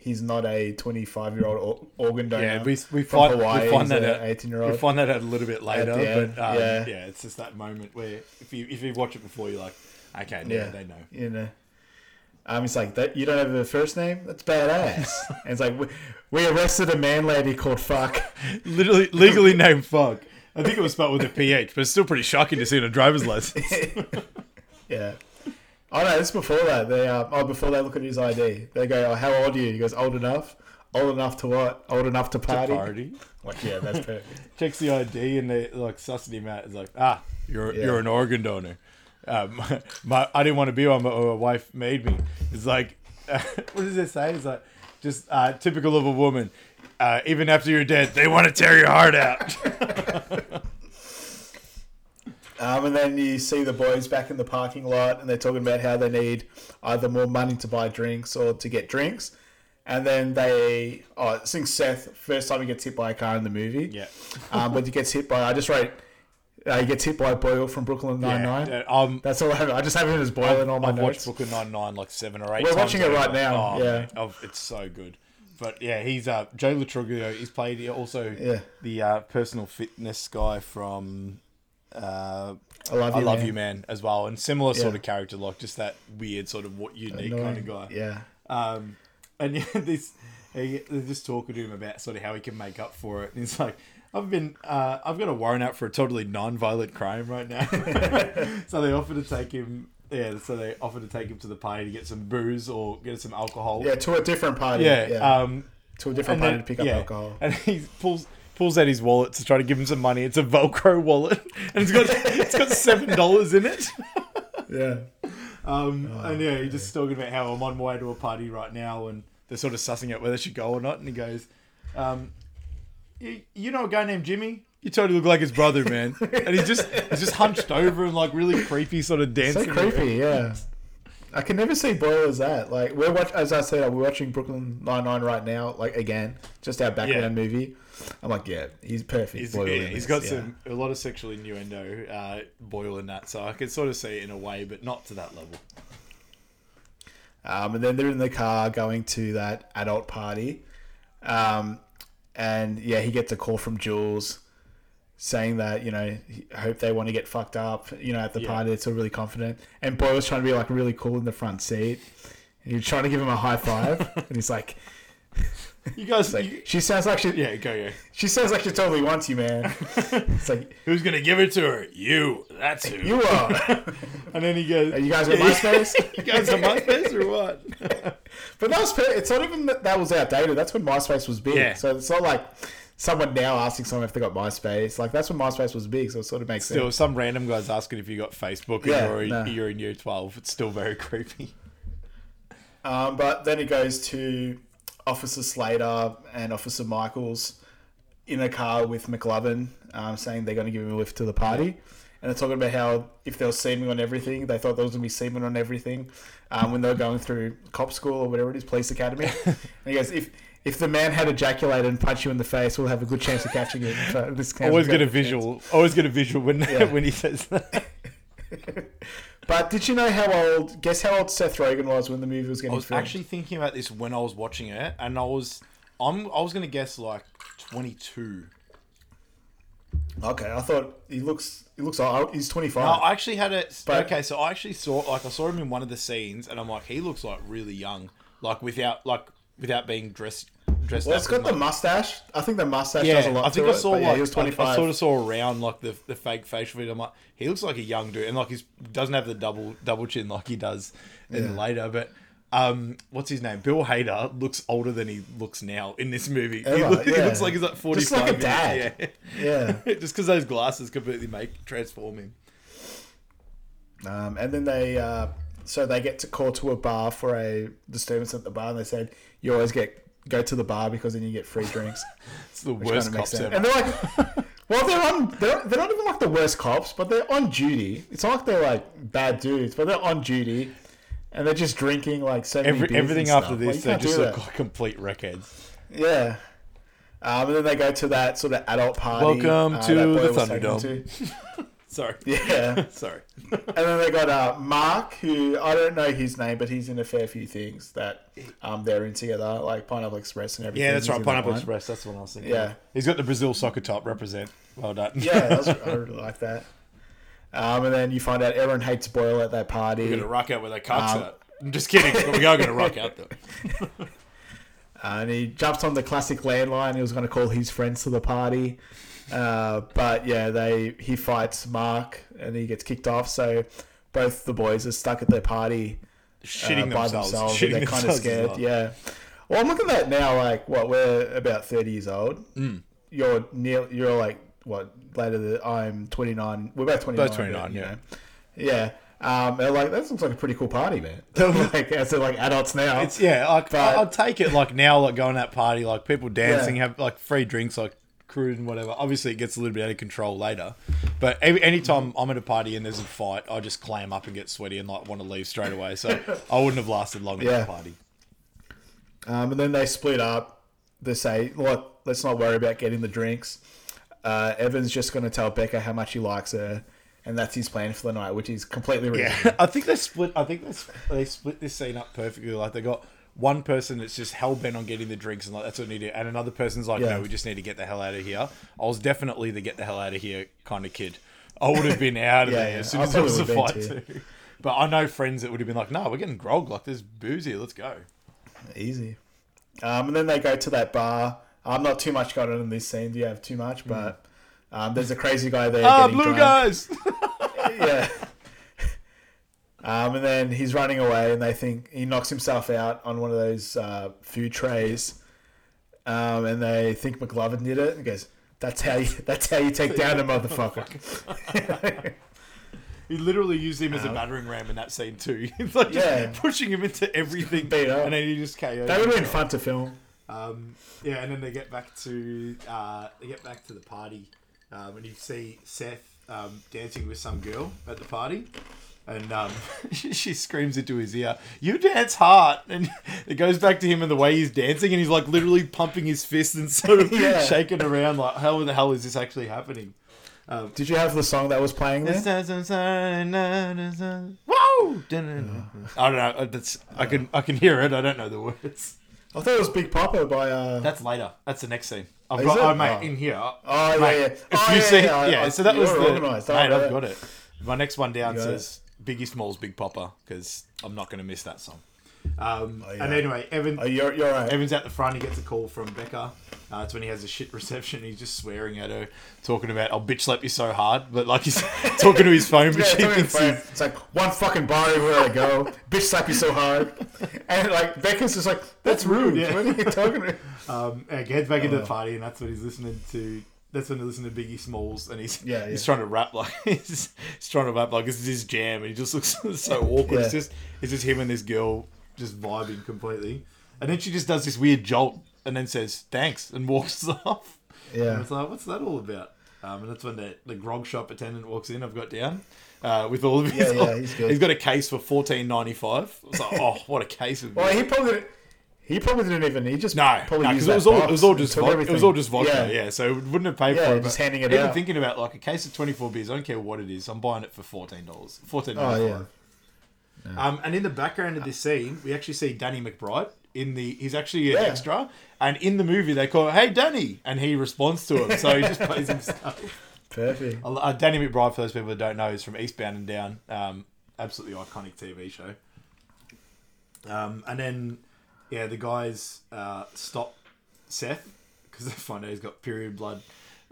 he's not a 25 year old organ donor. Yeah, we, we find Hawaii. we find that out, 18 year old. we find that out a little bit later, but um, yeah. yeah. it's just that moment where if you if you watch it before, you're like, okay, yeah, Yeah, they know. You know. Um, it's like that. You don't have a first name. That's badass. and it's like we, we arrested a man lady called Fuck. Literally, legally named fuck. I think it was spelled with a ph, but it's still pretty shocking to see in a driver's license. Yeah. Oh no, this is before that. They uh, oh before they look at his ID, they go, "Oh, how old are you?" He goes, "Old enough." old enough to what? Old enough to party. Party. Like yeah, that's perfect. Checks the ID and they like sussing him out. It's like, ah, you're Yeah. you're an organ donor. Um, my, I didn't want to be one, but my wife made me. It's like, what does it say? It's like, just uh, typical of a woman. Uh, even after you're dead, they want to tear your heart out. Um, and then you see the boys back in the parking lot, and they're talking about how they need either more money to buy drinks or to get drinks. And then they, oh, I think Seth first time he gets hit by a car in the movie. yeah. Um, but he gets hit by, I just wrote, uh, he gets hit by Boyle from Brooklyn Nine Nine. Yeah, um, That's all I have. I just have him as Boyle in all my I've watched. Brooklyn Nine Nine like seven or 8 We're watching it right now, Oh, yeah. oh, it's so good. But yeah, he's uh, Joe Lo Truglio. He's played also Yeah. the uh, personal fitness guy from uh, I love I you, Love man. You Man as well, and similar sort of character, like just that weird sort of what unique kind of guy. Yeah. Um, and yeah, this he, they're just talking to him about sort of how he can make up for it. And he's like, "I've been, uh, I've got a warrant out for a totally non-violent crime right now." so they offer to take him. Yeah, so they offer to take him to the party to get some booze or get some alcohol. Yeah, to a different party. yeah. Yeah. Um, to a different and party then- to pick up yeah. alcohol. And he pulls pulls out his wallet to try to give him some money. It's a Velcro wallet, and it's got it's got seven dollars in it. Yeah. Um, Oh, and yeah, he's just talking about how I'm on my way to a party right now, and they're sort of sussing out whether they should go or not. And he goes, um, you, "You know a guy named Jimmy? You totally look like his brother, man." and he's just he's just hunched over and like really creepy, sort of dancing. So creepy, yeah. I can never see Boyle as that. Like we're watch, as I said, we're watching Brooklyn Nine Nine right now. Like again, just our background Yeah. movie. I'm like, yeah, he's perfect. He's, Boyle yeah, he's got yeah. some a lot of sexual innuendo, uh, Boyle in that, so I can sort of see it in a way, but not to that level. Um, and then they're in the car going to that adult party. Um, and yeah, he gets a call from Jules saying that, you know, I hope they want to get fucked up, you know, at the Yeah. party. They're still really confident. And boy was trying to be like really cool in the front seat. And he's trying to give him a high five. and he's like, You guys, like, you- she sounds like she, yeah, go yeah. she sounds like she totally wants you, man. it's like, Who's gonna give it to her? You. That's who. you are. And then he goes, Are you guys on MySpace? you guys on MySpace or what? But that was it's not even that, that was outdated. That's when MySpace was big. Yeah. So it's not like someone now asking someone if they got MySpace. Like that's when MySpace was big. So it sort of makes Still, sense. some random guy's asking if you got Facebook and Yeah, you're, in- no. you're in year 12. It's still very creepy. Um, but then it goes to Officer Slater and Officer Michaels in a car with McLovin, um, saying they're going to give him a lift to the party. And they're talking about how if there was semen on everything, they thought there was going to be semen on everything um, when they were going through cop school or whatever it is, police academy. and he goes, if if the man had ejaculated and punched you in the face, we'll have a good chance of catching him. So this Always get a visual. Always get a visual when Yeah. when he says that. But did you know how old? Guess how old Seth Rogen was when the movie was getting I was filmed? actually thinking about this when I was watching it, and I was, I'm, I was gonna guess like 22. okay. I thought he looks. He looks old. He's twenty five. No, I actually had it. But- okay, so I actually saw like I saw him in one of the scenes, and I'm like, he looks like really young, like without like without being dressed dressed Well, it's got the mush. I think the mustache yeah, does a lot I think I it. saw yeah, like he was I- I, sort of saw around like the the fake facial feed. I'm like, he looks like a young dude, and like he doesn't have the double double chin like he does in Yeah. later. But um, what's his name? Bill Hader looks older than he looks now in this movie. he, look- he looks like he's like 45. Just like a dad. Yeah. yeah. Just because those glasses completely make transform him. Um, and then they, uh, so they get to call to a bar for a disturbance at the bar, and they said you always get go to the bar because then you get free drinks. It's the worst cops ever. And they're like, well, they're on. They're, they're not even like the worst cops, but they're on duty. It's not like they're like bad dudes, but they're on duty, and they're just drinking like so many Every, beers everything and after stuff. Like, this, you they can't just look like complete wreckheads. Yeah. Um, and then they go to that sort of adult party. Welcome uh, to the Thunderdome. To. Sorry. Yeah. Sorry. And then they got uh, Mark, who I don't know his name, but he's in a fair few things that um, they're in together, like Pineapple Express and everything. Yeah, that's He's right. in that Pineapple. Express. That's what I was thinking. Yeah. He's got the Brazil soccer top represent. Well done. Yeah, that's, I really like that. Um, and then you find out everyone hates Boyle at that party. We're gonna rock out with our cocks Um, out. I'm just kidding, but we are gonna rock out though. Uh, and he jumps on the classic landline. He was going to call his friends to the party, uh, but yeah, they he fights Mark and he gets kicked off. So both the boys are stuck at their party, uh, Shitting by themselves. themselves. Shitting They're kind of scared. well. Yeah, Well, I'm looking at that now. Like, what we're about 30 years old. Mm. You're near. You're like what? Later, that I'm 29. We're both 29. Both 29, but, you yeah. know. Yeah. Um, like that looks like a pretty cool party, man. like as they're like adults now. It's yeah, like But- I- I'd take it like now, like going to that party, like people dancing, Yeah. have like free drinks, like crude and whatever. Obviously, it gets a little bit out of control later. But any anytime I'm at a party and there's a fight, I just clam up and get sweaty and like want to leave straight away. So I wouldn't have lasted long at Yeah. that party. Um, and then they split up. They say, "Look, let's not worry about getting the drinks." Uh, Evan's just going to tell Becca how much he likes her, and that's his plan for the night, which is completely reasonable. Yeah, I think they split. I think they they split this scene up perfectly. Like they got one person that's just hell bent on getting the drinks and like that's what we need to, and another person's like, Yeah. no, we just need to get the hell out of here. I was definitely the get the hell out of here kind of kid. I would have been out of Yeah, there yeah. as soon I as there was a fight too. But I know friends that would have been like, no, we're getting grog. Like there's booze here. Let's go. Easy. Um, and then they go to that bar. I'm not too much on in this scene. Do you have too much? But um, there's a crazy guy there. Ah, blue drunk. guys. yeah. Um, and then he's running away, and they think he knocks himself out on one of those uh, food trays. Um, and they think McLovin did it. And goes, "That's how you. That's how you take down a motherfucker." He literally used him as a battering ram in that scene too. He's like just Yeah. pushing him into everything, and then he just KO. that would have been fun to film. Um, yeah, and then they get back to uh, they get back to the party, um, and you see Seth um, dancing with some girl at the party, and um, she screams into his ear, "You dance hard!" And it goes back to him and the way he's dancing, and he's like literally pumping his fist and sort of Yeah. shaking around, like, "How the hell is this actually happening?" Did you have the song that was playing there? Whoa! I don't know. That's I can I can hear it. I don't know the words. I thought it was Big Poppa by. Uh... That's later. That's the next scene. I've Is got, it? oh, mate, Oh. in here. Oh, yeah, mate, yeah. If Oh, you yeah, see, yeah, yeah, so that was the. Mate, I've got it. My next one down says Biggie Smalls, Big Poppa, because I'm not going to miss that song. Um, Oh, yeah. And anyway, Evan, Oh, you're you're right. Evan's at the front. He gets a call from Becca. Uh, it's when he has a shit reception. He's just swearing at her, talking about "I'll bitch slap you so hard," but like he's talking to his phone, but Yeah, she it's, only thinks he's it's like one fucking bar everywhere I go. Bitch slap you so hard, and like Becca's just like, "That's rude." yeah. What are you talking about? Um, yeah, gets back Oh. into the party, and that's when he's listening to. That's when they listen to Biggie Smalls, and he's Yeah, he's trying to rap like he's, he's trying to rap like this is his jam, and he just looks so awkward. It's just it's just him and this girl just vibing completely, and then she just does this weird jolt, and then says thanks and walks off. And Yeah, it's like, what's that all about? Um, and that's when the, the grog shop attendant walks in. I've got down uh, with all of his. Yeah, yeah, he's good. he's got a case for fourteen ninety five. It's like, oh, what a case of. well, he probably he probably didn't even. He just No, probably no, used because it was all it was all just took vodka. It was all just vodka. Yeah, so it wouldn't have paid Yeah, for it. just handing it even out. thinking about like a case of twenty four beers, I don't care what it is. I'm buying it for fourteen dollars. Fourteen dollars. yeah, Um, and in the background of this scene, we actually see Danny McBride. In the he's actually an Yeah. extra, and in the movie they call, "Hey Danny," and he responds to him. So he just plays himself. perfect. Uh, Danny McBride, for those people that don't know, is from Eastbound and Down. Um, absolutely iconic TV show. Um, and then, yeah, the guys uh, stop Seth because they find out he's got period blood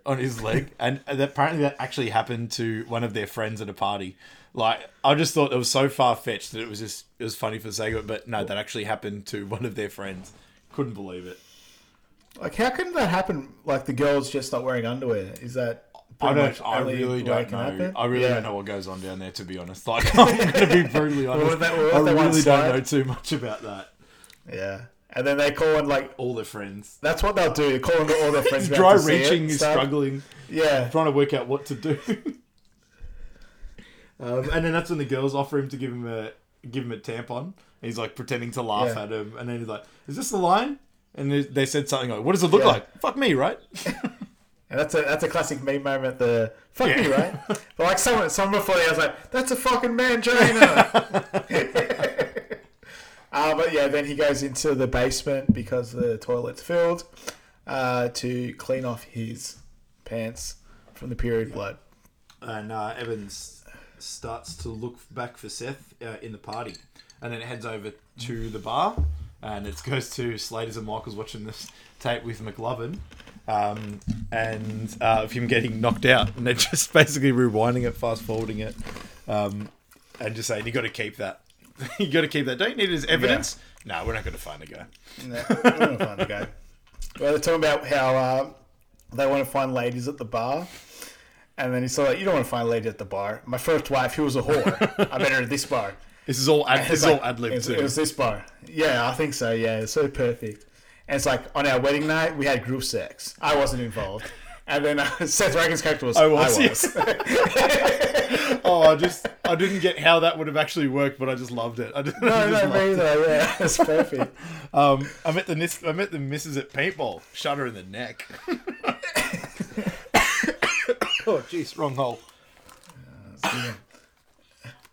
on his leg, and, apparently that actually happened to one of their friends at a party. Like, I just thought it was so far fetched that it was just it was funny for the sake of it, but no, that actually happened to one of their friends. Couldn't believe it. Like, how can that happen? Like the girls just not wearing underwear. Is that? I don't. I really don't know. happen? I really Yeah. don't know what goes on down there. To be honest, like I'm going to be brutally honest. was that- was I really don't know too much about that. Yeah, and then they call in like All their friends. that's what they'll do. They call in all their friends. He's who have dry reaching. He's struggling, Yeah, trying to work out what to do. um, and then that's when the girls offer him to give him a give him a tampon. And he's like pretending to laugh Yeah. at him, and then he's like, "Is this the line?" And they- said something like, "What does it look Yeah. like?" Fuck me, right? and that's a that's a classic meme moment. The fuck me right, but like someone someone before I was like, that's a fucking man, mangina. Uh, but yeah, then he goes into the basement because the toilet's filled uh, to clean off his pants from the period blood. and uh, Evans starts to look back for Seth uh, in the party, and then it heads over to the bar, and it goes to Slater's and Michael's watching this tape with McLovin, um, and uh, of him getting knocked out, and they're just basically rewinding it, fast forwarding it, um, and just saying you got to keep that. you got to keep that. Don't you need it as evidence? No, we're not going to find a guy. No, we're not fun to go. Well, they're talking about how uh, they want to find ladies at the bar. And then he's like, you don't want to find a lady at the bar. My first wife, who was a whore. I met her at this bar. This is all ad, this is like- all ad lib too. It was this bar. Yeah, I think so. Yeah, it's so perfect. And it's like on our wedding night, we had group sex. I wasn't involved. And then uh, Seth Rogen's character was. I I was, was. yes. Oh, I just I didn't get how that would have actually worked, but I just loved it. I just, no, I just no, me either. Yeah, it's perfect. Um, I met the I met the missus at paintball. Shot her in the neck. oh, jeez, wrong hole.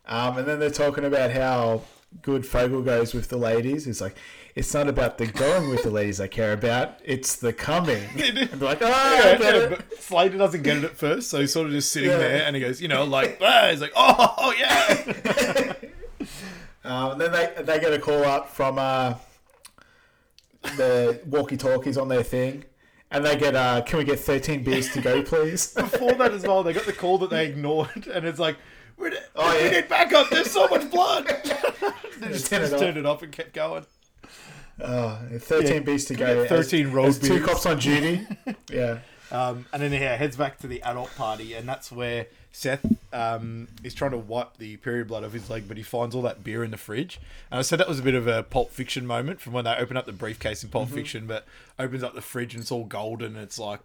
Um, and then they're talking about how good Fogel goes with the ladies. He's like, it's not about the going with the ladies I care about, it's the coming. And they're like, oh, Yeah, yeah, but Slater doesn't get it at first, so he's sort of just sitting Yeah. there, and he goes, you know, like, ah, he's like, oh yeah. Um, and then they, they get a call up from uh, the walkie talkies on their thing. And they get, uh, can we get 13 beers to go, please? Before that as well, they got the call that they ignored, and it's like, we need, Oh, we need backup. There's so much blood. they just, turn it just turned it off and kept going. Oh, 13 Yeah, beers to go. get 13 as, road as two cops on duty. Yeah. Um, and then yeah, heads back to the adult party, and that's where Seth um, is trying to wipe the period blood off his leg, but he finds all that beer in the fridge. And I said that was a bit of a Pulp Fiction moment from when they open up the briefcase in Pulp Fiction, but opens up the fridge and it's all golden. And it's like,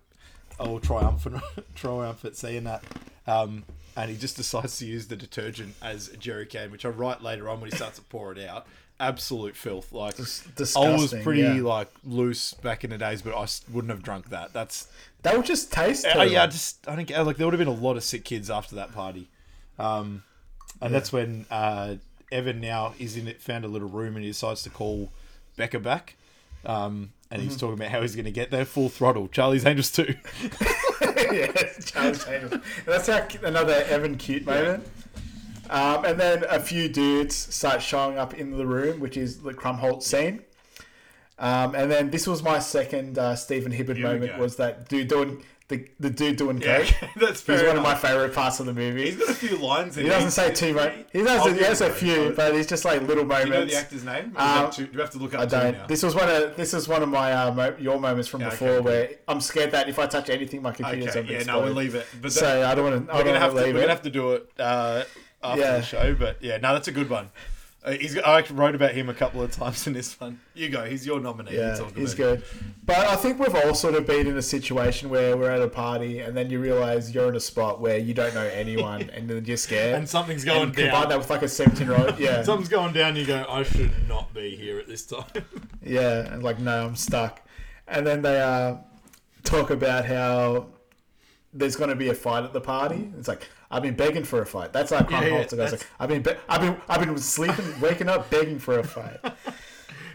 oh, triumphant, triumphant seeing that. Um, and he just decides to use the detergent as a jerry can, which I write later on when he starts to pour it out. Absolute filth. Like I was pretty yeah. like loose back in the days, but I wouldn't have drunk that. That's That would just taste uh, terrible. yeah, I just I don't get like there would have been a lot of sick kids after that party, um, and that's when uh, Evan now is in it, found a little room and he decides to call Becca back, um, and Mm-hmm. he's talking about how he's going to get there full throttle. Charlie's Angels too. yeah, Charles Angels. That's how another Evan cute moment. Um, and then a few dudes start showing up in the room, which is the Krumholtz scene. Um, and then this was my second uh, Stephen Hibbard we moment go. was that dude doing the, the dude doing Yeah, coke. that's He's fair one of my enough. favorite parts of the movie. He's got a few lines. In He doesn't say too much. He does. He has a few, but it's just like little Do you know the actor's name? Or is Um, too, do you have to look up I don't. This was one of this was one of my uh, mo- your moments from Yeah, before okay, where I'm scared that if I touch anything, my computer's Okay, to yeah, explode. no, we'll leave it. But that- So I don't want to. I we're don't gonna have to. to leave We're it. gonna have to do it uh, after Yeah. the show. But yeah, no, that's a good one. Uh, he's. I wrote about him a couple of times in this one. You go. He's your nominee. Yeah, he's him. good. But I think we've all sort of been in a situation where we're at a party and then you realize you're in a spot where you don't know anyone and then you're scared. And something's going and down. combine that with like a 17 year old. Yeah. Something's going down. You go. I should not be here at this time. Yeah. And like, no, I'm stuck. And then they uh, talk about how there's going to be a fight at the party. It's like, I've been begging for a fight. That's like Yeah, Crime yeah, that's- like, I've been, be- I've been, I've been sleeping, waking up, begging for a fight.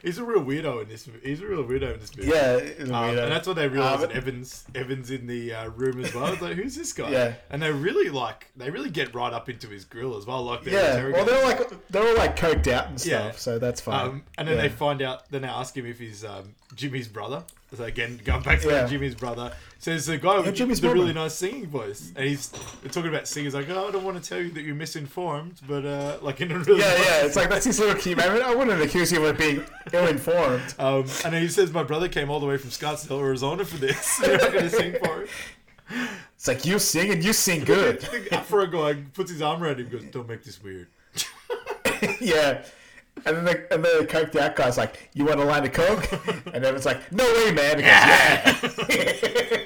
he's a real weirdo in this. He's a real weirdo in this movie. Yeah, Um, and that's what they realize Um, that Evans Evans in the uh, room as well. It's like, who's this guy? Yeah. And they really like they really get right up into his grill as well. Like they're Yeah, well, they're like they're all like coked out and stuff, Yeah. so that's fine. Um, and then Yeah. they find out. Then they ask him if he's um, Jimmy's brother. So again, going back to Yeah. Jimmy's brother says the guy with Jimmy's the brother. really nice singing voice, and he's talking about singers like, oh, I don't want to tell you that you're misinformed, but uh, like in a really Yeah, nice- yeah, it's like that's his little key moment. I wouldn't accuse him of being ill-informed. Um, and then he says, my brother came all the way from Scottsdale, Arizona for this. You're not going to sing for him. It's like you sing and you sing good. Afro guy puts his arm around him, and goes, "Don't make this weird." yeah. And then the, and the coked out guy's like, "You want a line of coke?" And then it's like, "No way, man!" Goes, yeah.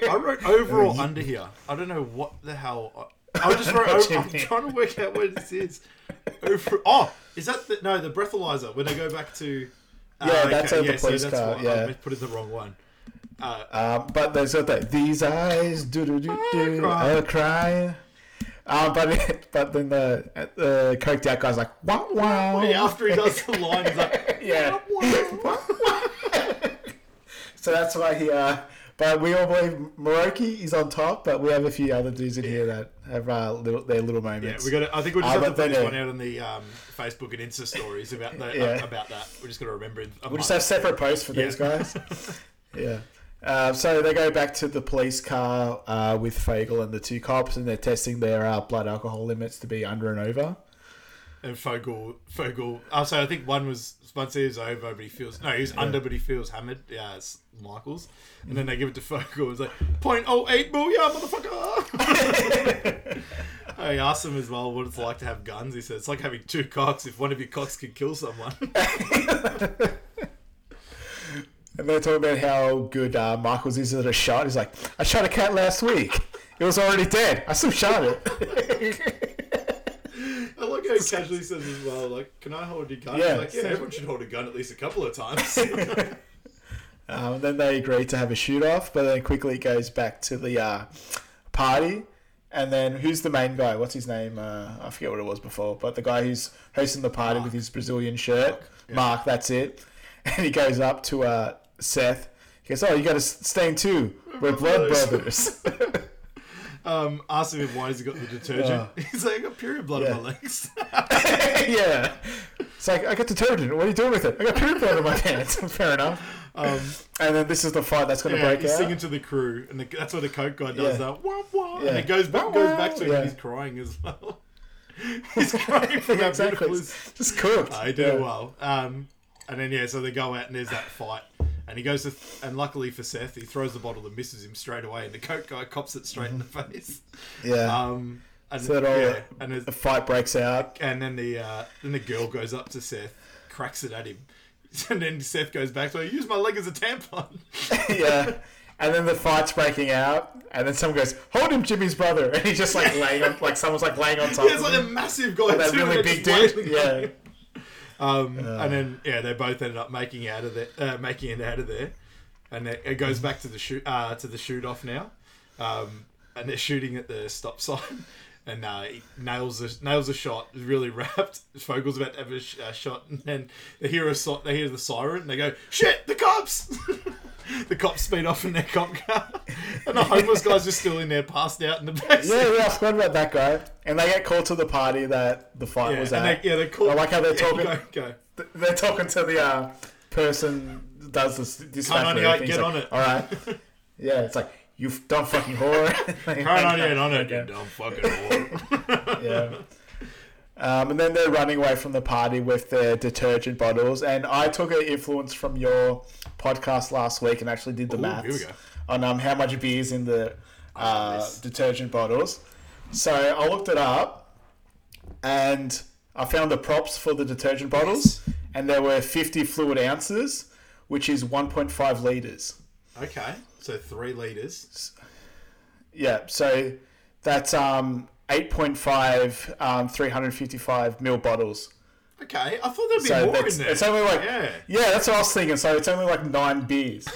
I wrote over or under here. I don't know what the hell. I, I just wrote. over, I'm trying to work out where this is. Over. Oh, is that the no the breathalyzer when they go back to? uh, Yeah, that's at the yeah, so police that's car, what- yeah. I put in the wrong one. Um, but there's that. These eyes, do do do do, I cry. are crying. Um, but but then the the coked out guy's like, "Wow, wow." Yeah, after he does the line, he's like, Yeah. so that's why he. Uh, but we all believe Moroki is on top, but we have a few other dudes in here that have uh, little, their little Yeah, moments. we got. to I think we just Uh, have to put this uh, one out on the um, Facebook and Insta stories about that. Yeah. about that. We're just going to remember. in a We just have separate posts for these guys. yeah. Uh, so they go back to the police car uh, with Fogel and the two cops, and they're testing their uh, blood alcohol limits to be under and over. and Fogel, Fogel. Oh, so I think one was once he was over, but he feels no, he's was under, but he feels hammered. Yeah, it's Michaels, and then they give it to Fogel. And it's like point oh eight million, motherfucker. I asked him as well what it's like to have guns. He said it's like having two cocks. If one of your cocks could kill someone. And they're talking about how good uh, Michaels is at a shot. He's like, I shot a cat last week. It was already dead. I still shot it. I like how he casually says as well, like, "Can I hold your gun?" Yeah. Like, yeah, everyone should hold a gun at least a couple of times. Um, then they agree to have a shoot off, but then quickly it goes back to the uh, party. And then who's the main guy? What's his name? Uh, I forget what it was before, but the guy who's hosting the party with his Brazilian shirt, Mark. that's it. And he goes up to uh, Seth. He goes, "Oh, you got to stain too. We're blood brothers." brothers." um, asking him why he's he got the detergent. He's like, "I got period blood Yeah. on my legs." yeah. It's like I got detergent. What are you doing with it? I got period blood on my pants. Fair enough. Um, And then this is the fight that's going to yeah, break he's out. singing to the crew, and the, that's what the coke guy does. Yeah. That wah wah, Yeah. and it goes back, Wah, goes back to him, yeah. and he's crying as well. he's crying from how exactly. beautiful Just cooked. I do Yeah. well. Um, and then yeah, so they go out and there's that fight, and he goes to, and luckily for Seth, he throws the bottle and misses him straight away, and the coke guy cops it straight in the face. Yeah. Um, and so that all yeah, and a fight breaks out. and then the uh, then the girl goes up to Seth, cracks it at him, and then Seth goes back to her, use my leg as a tampon. yeah. And then the fight's breaking out, and then someone goes, "Hold him, Jimmy's brother," and he's just like laying on, like someone's like laying on top. Yeah, it's of like a massive guy, that really big dude. Yeah. Um, and then yeah, they both ended up making out of there, uh, making it out of there, and it, it goes back to the shoot uh, to the shoot off now, um, and they're shooting at the stop sign, and uh, he nails a nails a shot, really wrapped. Fogel's about to have a sh- uh, shot, and then they hear a so- they hear the siren, and they go, "Shit, the cops!" the cops speed off in their cop car, and the homeless guy's just still in there, passed out in the back. Yeah, yeah, I forgot about that guy. And they get called to the party that the fight Yeah, was at. they, yeah, they call. I like how they're yeah, talking. Go, go. They're talking to the uh, person that does this dispatch. Come on, yeah, get He's on it. All right. Yeah, it's like you don't fucking whore. Right on it, on it, you dumb fucking whore. yeah. Um, and then they're running away from the party with their detergent bottles. And I took an influence from your podcast last week and actually did the Ooh, maths here we go. on um, how much beer is in the uh, detergent bottles. So I looked it up and I found the props for the detergent bottles, and there were 50 fluid ounces, which is 1.5 liters. Okay, so three liters. Yeah, so that's um, 8.5 um, 355 mil bottles. Okay, I thought there'd be So more in there. it's only like yeah. yeah. that's what I was thinking. So it's only like nine beers,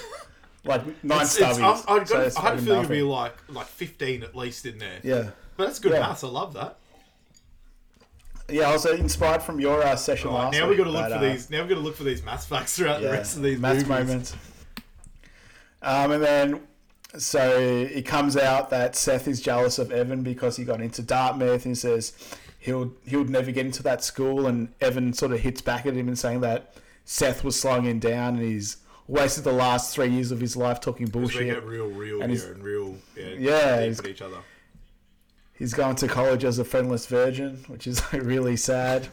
like nine It's, it's, stubbies. I, I, got, So it's I had a feeling it'd be like like fifteen at least in there. yeah, but that's good Yeah. maths. I love that. yeah. I was uh, inspired from your uh, session last. now we got to look but, for uh, these. Now we got to look for these maths facts throughout the rest of these maths movies. moments. Um, and then so it comes out that Seth is jealous of Evan because he got into Dartmouth and he says he'll he would never get into that school and Evan sort of hits back at him and saying that Seth was slowing him down and he's wasted the last three years of his life talking bullshit. we get real, real And here and real, yeah, Yeah, he's- each other. He's going to college as a friendless virgin, which is like, really sad.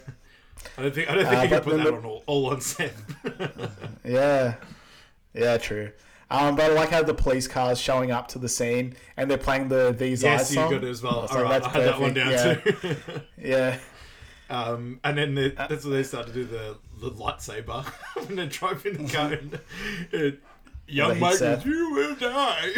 I don't think I don't think Uh, you can put that the- on all, all on Seth. Yeah, yeah, true. Um, but I like how the police cars showing up to the scene and they're playing the These yes, Eyes you song. got it as well. All like, right, I had that one down perfect, too. Yeah, Um, and then the, that's when they start to do the, the lightsaber and then drive in the car and, and young Seth. you will die.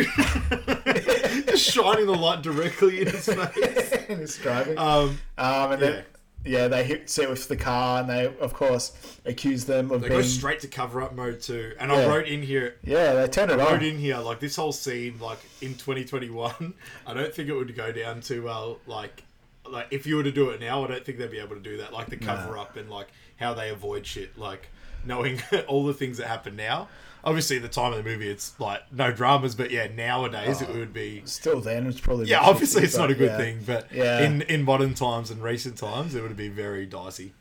Just shining the light directly in his face. and he's driving. Um, Um, and yeah. then yeah, they hit Seth with the car and they of course accuse them of they being go straight to cover up mode too. And Yeah. I wrote in here, yeah they turn it I on. wrote in here like this whole scene like in 2021. I don't think it would go down too well. Like like if you were to do it now, I don't think they'd be able to do that. Like the cover up and like how they avoid shit. Like knowing all the things that happen now. Obviously, at the time of the movie, it's like no dramas, but yeah, nowadays it would be. Still, then it's probably Yeah, obviously it's not a good yeah. thing, but Yeah. in in modern times and recent times, it would be very dicey.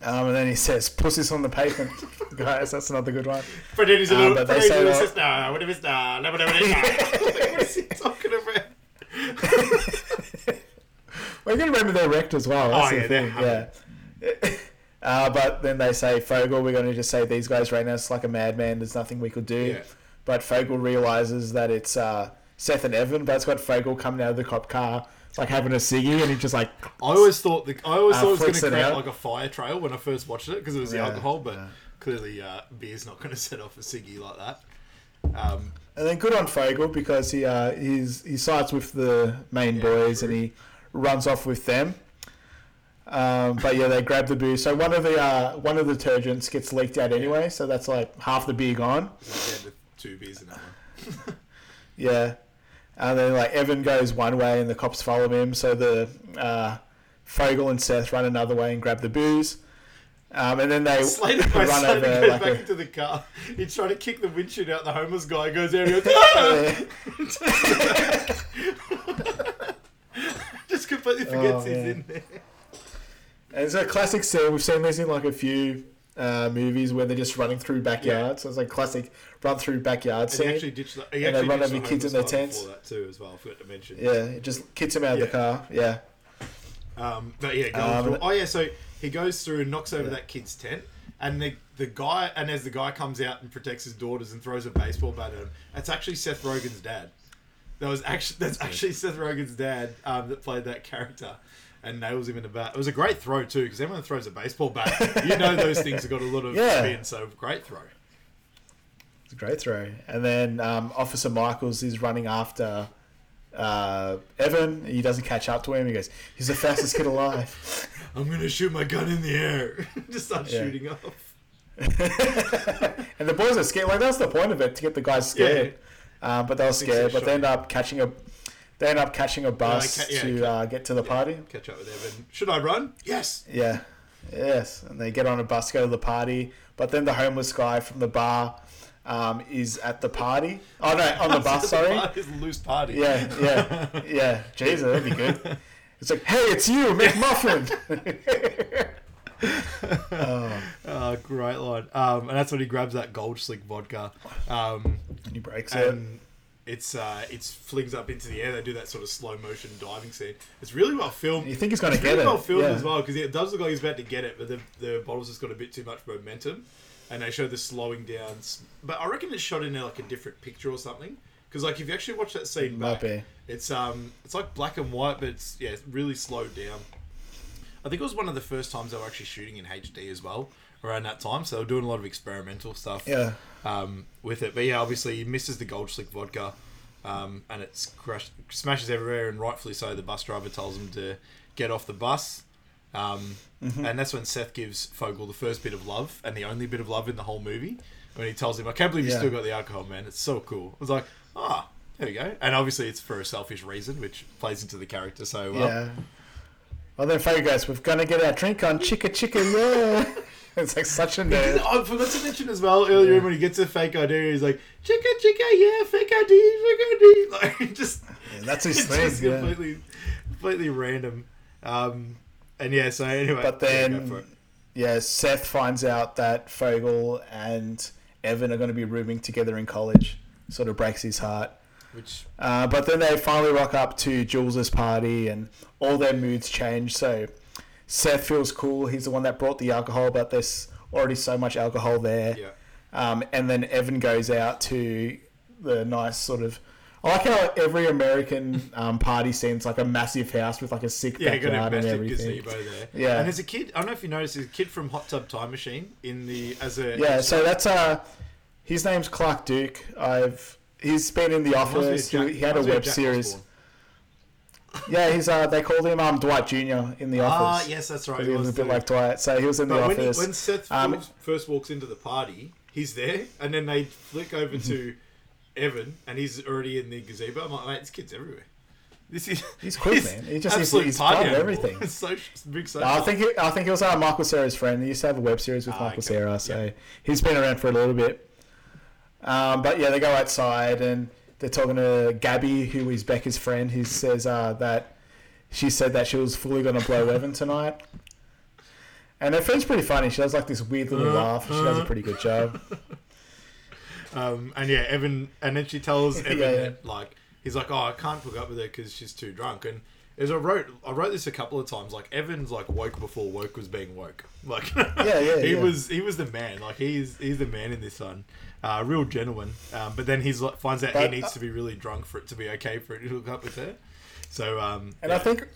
Um, and then he says, "Pussies on the pavement, guys." That's another good one. But then a Um, little. but But they say he that- says, "No, what if it's no, no." What is he talking about? We're gonna remember they're wrecked as well. That's Oh, the yeah, thing. Yeah. Uh, but then they say, Fogel, we're going to just say these guys ran us like a madman. There's nothing we could do. Yeah. But Fogel realizes that it's uh, Seth and Evan, but it's got Fogel coming out of the cop car, like having a ciggy, and he just like, I always thought the I always Uh, thought it was going to create out. like a fire trail when I first watched it because it was the alcohol, but yeah. clearly uh, beer's not going to set off a ciggy like that. Um, And then good on Fogel because he uh, he's, he sides with the main boys and he runs off with them. Um, but yeah, they grab the booze. So one of the uh, one of the detergents gets leaked out anyway. So that's like half the beer gone. down two beers in that one. Yeah, and then like Evan goes one way and the cops follow him. So the uh, Fogel and Seth run another way and grab the booze. Um, and then they Slater, run over goes like back a, into the car. He's trying to kick the windshield out. The homeless guy goes there. And goes, just completely forgets Oh, he's in there. And it's a classic scene. We've seen this in like a few uh, movies where they're just running through backyards. So it's like classic run through backyard And he scene. actually ditched the, he And they run over the kids in their tents. that too, as well. I forgot to mention. yeah, it just kicks him out of the car. Yeah. Um, but yeah, Um, through. Oh yeah, so he goes through and knocks over that kid's tent, and the the guy, and as the guy comes out and protects his daughters and throws a baseball bat at him, that's actually Seth Rogen's dad. That was actually that's actually Seth Rogen's dad um, that played that character. And nails him in the bat. It was a great throw too, because everyone throws a baseball bat. You know those things have got a lot of Yeah. spin, so great throw. It's a great throw. And then um, Officer Michaels is running after uh, Evan. He doesn't catch up to him. He goes, "He's the fastest kid alive." I'm gonna shoot my gun in the air. Just start Yeah. shooting off. and the boys are scared. Like that's the point of it to get the guys scared. Um, but they were scared. But they end up catching a. They end up catching a bus ca- yeah, to ca- uh, get to the party. Catch up with Evan. Should I run? Yes. Yeah. Yes. And they get on a bus go to the party. But then the homeless guy from the bar um, is at the party. Oh, no, on the bus, sorry. It's a loose party. Yeah, yeah, yeah. Jesus, that'd be good. It's like, hey, it's you, McMuffin. Oh, great line. Um, and that's when he grabs that Goldslick vodka. Um, and he breaks it. It's uh, it's flings up into the air. They do that sort of slow motion diving scene. It's really well filmed. You think he's gonna it's get really it, well filmed yeah. as well because it does look like he's about to get it, but the the bottle's just got a bit too much momentum, and they show the slowing down. But I reckon it's shot in like a different picture or something. Because like if you actually watch that scene back, it's um it's like black and white, but it's yeah it's really slowed down. I think it was one of the first times they were actually shooting in HD as well around that time. So they were doing a lot of experimental stuff Yeah. um, with it. But yeah, obviously he misses the Goldslick vodka, um, and it's crushed, smashes everywhere, and rightfully so. The bus driver tells him to get off the bus, um, Mm-hmm. and that's when Seth gives Fogel the first bit of love and the only bit of love in the whole movie. When he tells him, "I can't believe you Yeah. still got the alcohol, man. It's so cool." I was like, "Ah." there we go. And obviously, it's for a selfish reason, which plays into the character so well. Yeah. Well, then Faye goes, we're going to get our drink on chicka chicka, yeah. it's like such a nerd. I forgot to mention as well earlier when he gets a fake ID, he's like, "Chica, chica, yeah, fake ID, fake ID." Like just that's his thing, just yeah. completely, completely random. Um, and yeah, so anyway, But then, yeah, Seth finds out that Fogel and Evan are going to be rooming together in college. Sort of breaks his heart. which Uh, but then they finally rock up to Jules's party, and all their moods change. So Seth feels cool. He's the one that brought the alcohol, but there's already so much alcohol there. yeah, Um, and then Evan goes out to the nice sort of. I like how every American um, party scene's like a massive house with like a sick yeah, got a backyard and everything. Yeah. and there's a kid. I don't know if you noticed, there's a kid from Hot Tub Time Machine in the as a Yeah, so that's uh, his name's Clark Duke. I've he's been in the Reminds me of office. Jack- He, had a reminds me of web series. Osbourne. Yeah, he's uh, they called him um Dwight Jr. in the office. Ah, office. yes, that's right. He he was a bit like Dwight, so he was in the when, he, office. when Seth Um, first- walks into the party, he's there, and then they flick over Mm-hmm. to Evan, and he's already in the gazebo. I'm like, mate, this kid's everywhere. This is He's quick, man. He just- he's- he's part of everything. It's so big. So I think he, I think he was uh, Michael Cera's friend. He used to have a web series with Ah, Michael okay. Cera, so he's been around for a little bit. Um, but yeah, they go outside and they're talking to Gabby, who is Becca's friend, who says uh, that she said that she was fully going to blow Evan tonight. And her friend's pretty funny. She does like this weird little laugh. She does a pretty good job. Um, and yeah, Evan, and then she tells Evan Yeah, yeah. that like he's like, oh, I can't hook up with her because she's too drunk, and as I wrote I wrote this a couple of times. Like Evans like woke before woke was being woke. Like Yeah, yeah, he yeah. was he was the man. Like he's he's the man in this one. Uh, real gentleman. Um, but then he's like finds out he But- needs to be really drunk for it to be okay for it to hook up with her. So um, And I think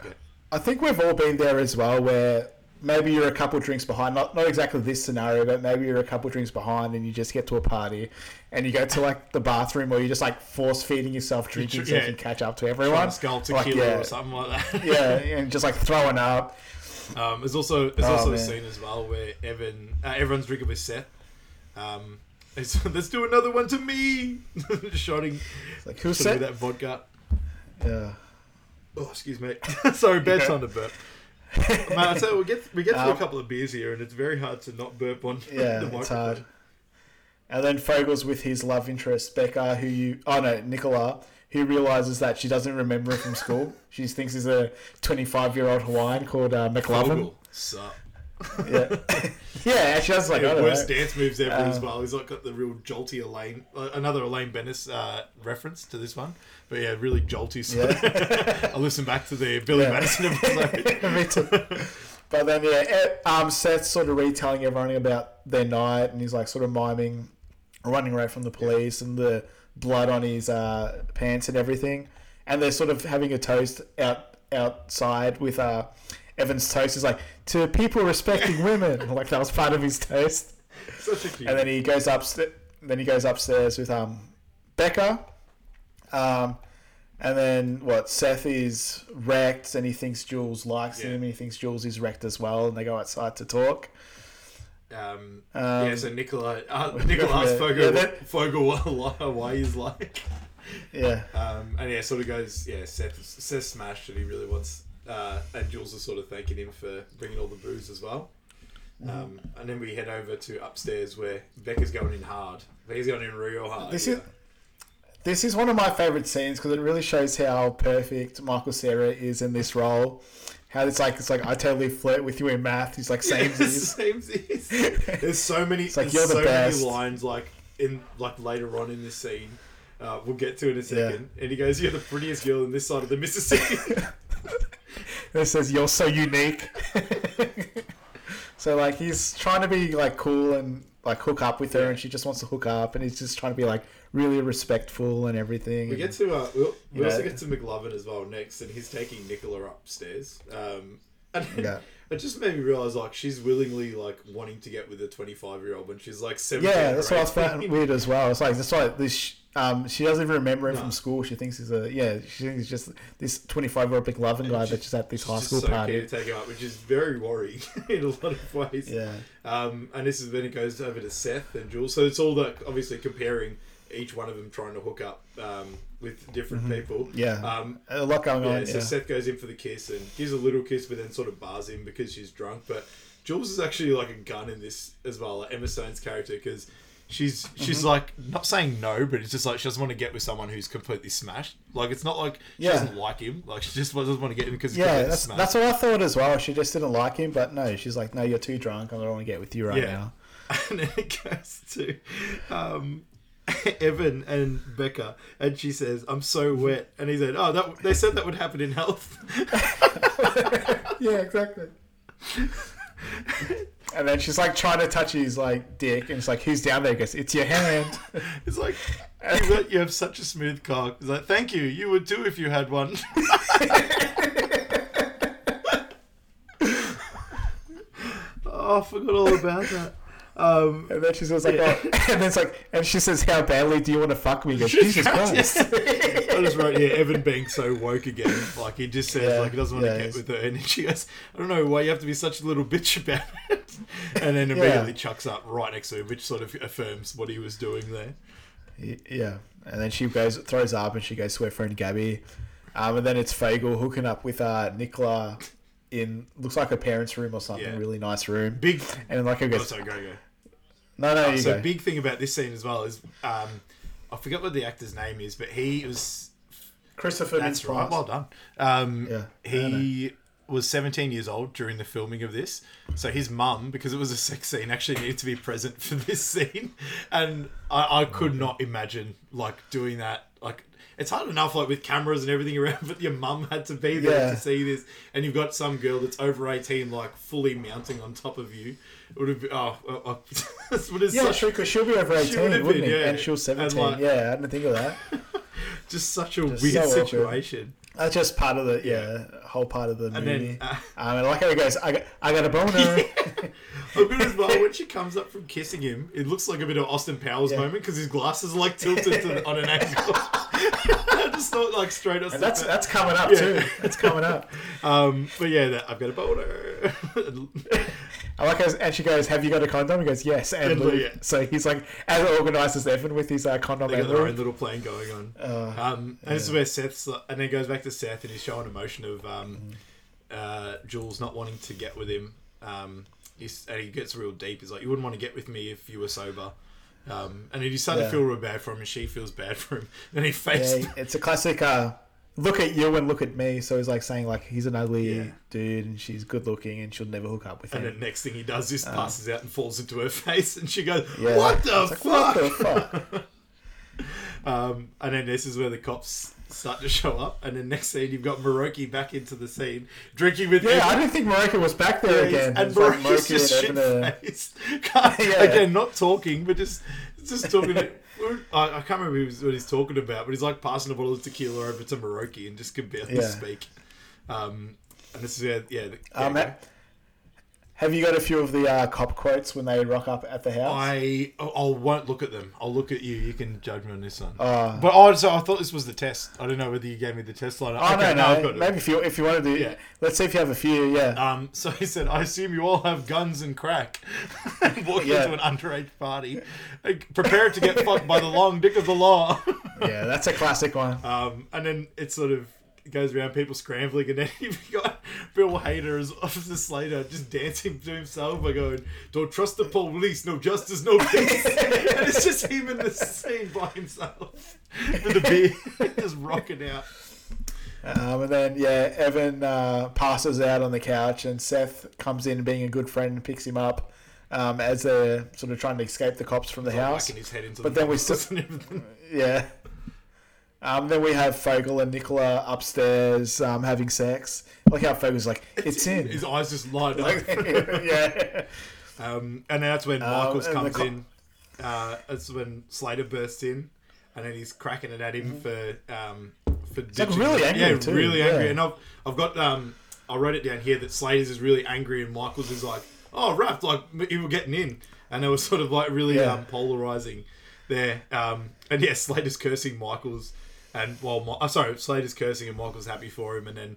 I think we've all been there as well, where maybe you're a couple drinks behind. Not not exactly this scenario, but maybe you're a couple drinks behind, and you just get to a party, and you go to like the bathroom, or you're just like force feeding yourself drinking so you can catch up to everyone. to skull Like, tequila yeah, or something like that. yeah, and just like throwing up. Um, there's also there's Oh, also a scene as well where Evan uh, everyone's drinking with Seth. Um, it's, let's do another one to me, shouting Like that? vodka. Yeah. Oh, excuse me. Sorry, bad time to burp. Man, I tell you, we get we get through a Um, couple of beers here, and it's very hard to not burp on Yeah, the it's hard. And then Fogel's with his love interest, Becca, who you, oh no, Nicola, who realizes that she doesn't remember him from school. she thinks he's a 25 year old Hawaiian called uh, McLovin. Fogel, sup. Yeah. yeah, she was like, I Yeah, don't worst know. dance moves ever as Um, well. He's like got the real jolty Elaine, uh, another Elaine Benes uh, reference to this one. But yeah, really jolty. So I listened back to the Billy Yeah. Madison episode. Me too. But then, yeah, eh, um, Seth's sort of retelling everyone about their night, and he's like sort of miming running away from the police and the blood on his uh, pants and everything. And they're sort of having a toast out outside with uh, Evan's toast. Is like to people respecting women, like that was part of his toast. Such a cute. And then he goes upstairs. Then he goes upstairs with um, Becca. Um, and then what? Seth is wrecked, and he thinks Jules likes Yeah. him, and he thinks Jules is wrecked as well. And they go outside to talk. Um, Um, yeah, so Nicola, uh, Nicola asks Fogel, yeah, that- Fogel why he's like. Yeah, Um, and yeah, sort of goes, yeah, Seth, Seth smashed and he really wants, uh, and Jules is sort of thanking him for bringing all the booze as well. Mm-hmm. Um, and then we head over to upstairs where Becca's going in hard. Becca's going in real hard. this yeah. is this is one of my favorite scenes because it really shows how perfect Michael Cera is in this role. How it's like it's like I totally flirt with you in math. He's like same Samesies. There's so many. like, there's you're the so best. many lines like in like later on in this scene. Uh, we'll get to in a second. And he goes, "You're the prettiest girl in this side of the Mississippi." It says you're so unique. so like he's trying to be like cool and like hook up with her, and she just wants to hook up, and he's just trying to be like really respectful and everything. we get to uh, we'll, we Yeah. also get to McLovin as well next, and he's taking Nicola upstairs. Um, and Yeah. it just made me realize like she's willingly like wanting to get with a 25 year old when she's like 17. yeah, that's what I 18. found weird as well. It's like that's why this. Um, she doesn't even remember him from school. She thinks he's a yeah. She thinks he's just this twenty-five year old big loving guy that's just at this high school so party. to take him up, which is very worrying in a lot of ways. Yeah. Um, and this is when it goes over to Seth and Jules. So it's all like obviously comparing each one of them trying to hook up um, with different people. Mm-hmm. Yeah, Um, a lot going yeah, on. so Yeah. Seth goes in for the kiss and gives a little kiss, but then sort of bars him because she's drunk. But Jules is actually like a gun in this as well, like Emma Stone's character, because she's she's Mm-hmm. like not saying no, but it's just like she doesn't want to get with someone who's completely smashed. Like it's not like she Yeah. doesn't like him, like she just doesn't want to get him because Yeah, that's, smashed. that's what I thought as well. She just didn't like him, but no, she's like, no, you're too drunk. I don't want to get with you right Yeah. now. and then it goes to um, Evan and Becca, and she says, "I'm so wet," and he said, "Oh, that they said that would happen in health." Yeah, exactly. And then she's like trying to touch his like dick, and it's like, who's down there? He goes, it's your hand. it's like you, you have such a smooth cock. He's like, "Thank you, you would too if you had one." oh, I forgot all about that. Um, And then she says like, oh, and then it's like, and she says, how badly do you want to fuck me? He goes, Jesus Christ. I just wrote here Evan being so woke again. Like he just says Yeah, like he doesn't want yeah, to get he's- with her, and then she goes, "I don't know why you have to be such a little bitch about it," and then immediately chucks up right next to him, which sort of affirms what he was doing there. Yeah, and then she goes throws up and she goes to her friend Gabby, um, and then it's Fogel hooking up with uh, Nicola in looks like her parents' room or something. Yeah. Really nice room. Big. And like her Oh, sorry, go go. no, no, you So go. big thing about this scene as well is um, I forget what the actor's name is, but he was Christopher That's Mintz right. Well done. Um, Yeah, He was 17 years old during the filming of this. So his mum, because it was a sex scene, actually needed to be present for this scene. And I, I could not imagine like doing that. Like it's hard enough like with cameras and everything around, but your mum had to be there Yeah. to see this, and you've got some girl that's over eighteen like fully mounting on top of you. It would have been oh, oh, oh. Yeah, such, because she'll be over 18, have wouldn't been, yeah. And she was And, 17. like- yeah, I didn't think of that. just such a Just weird so situation. That's just part of the, yeah, whole part of the And movie. then, uh, um, and I like how he goes, I got, I got a boner. A bit as well when she comes up from kissing him, it looks like a bit of Austin Powers Yeah. moment because his glasses are like tilted to, on an angle. I just thought like straight. And that's that's coming up Yeah. too. That's coming up. Um, but yeah, that, I've got a boner. I like how, and she goes, "Have you got a condom?" He goes, "Yes." And And Lou- yeah. so he's like as organised as Evan with his uh, condom they got their own little plan going on. Uh, um, and this is where Seth's, and then goes back to Seth, and he's showing emotion of um, Mm. uh, Jules not wanting to get with him. Um, he's, and he gets real deep. He's like, "You wouldn't want to get with me if you were sober." Um, and then you start to feel real bad for him, and she feels bad for him. And he fakes. Yeah, it's a classic. Uh, look at you and look at me. So he's like saying like he's an ugly Yeah. dude and she's good looking and she'll never hook up with him. And the next thing he does is passes out and falls into her face, and she goes, Yeah. "What the like, fuck?" What the fuck? Um, and then this is where the cops start to show up, and then next scene you've got Maroki back into the scene, drinking with Yeah. I didn't think Marika was back there again. and like Maroki's Maroki just are- shit faced. Again, not talking, but just just talking. To, I, I can't remember what he's talking about, but he's like passing a bottle of tequila over to Maroki and just can barely Yeah. speak. Um, and this is where, yeah, Um, yeah, ha- have you got a few of the uh, cop quotes when they rock up at the house? I I won't look at them. I'll look at you. You can judge me on this one. Uh, but oh, so I thought this was the test. I don't know whether you gave me the test line. Oh Okay, no, I've no. Maybe if you if you want to do, Yeah. let's see if you have a few. Yeah, Um, so he said, I assume you all have guns and crack. Walking Yeah. into an underage party. Like, Prepare to get fucked by the long dick of the law. yeah, that's a classic one. um, and then it's sort of goes around people scrambling, and then you've got Bill Hader as Officer Slater just dancing to himself by going, Don't trust the police, no justice, no peace. and it's just him in the scene by himself with a beer, just rocking out. Um, and then yeah, Evan uh, passes out on the couch, and Seth comes in, being a good friend, and picks him up um, as they're sort of trying to escape the cops from the house. Whacking his head into But the then we still-. Yeah. Um, then we have Fogel and Nicola upstairs um, having sex. Like how Fogel's like, it's in. His eyes just light up. Like, yeah. Um, and that's when Michaels and comes co- in. Uh, that's when Slater bursts in, and then he's cracking it at him for um, for like really angry yeah, too, really angry. yeah. And I've I've got um, I wrote it down here that Slater's is really angry, and Michaels is like, oh, Raph, like you were getting in, and it was sort of like really Yeah. um, polarizing there. Um, and yeah, Slater's cursing Michaels, and while Mi- oh, sorry, Slater's cursing, and Michaels happy for him, and then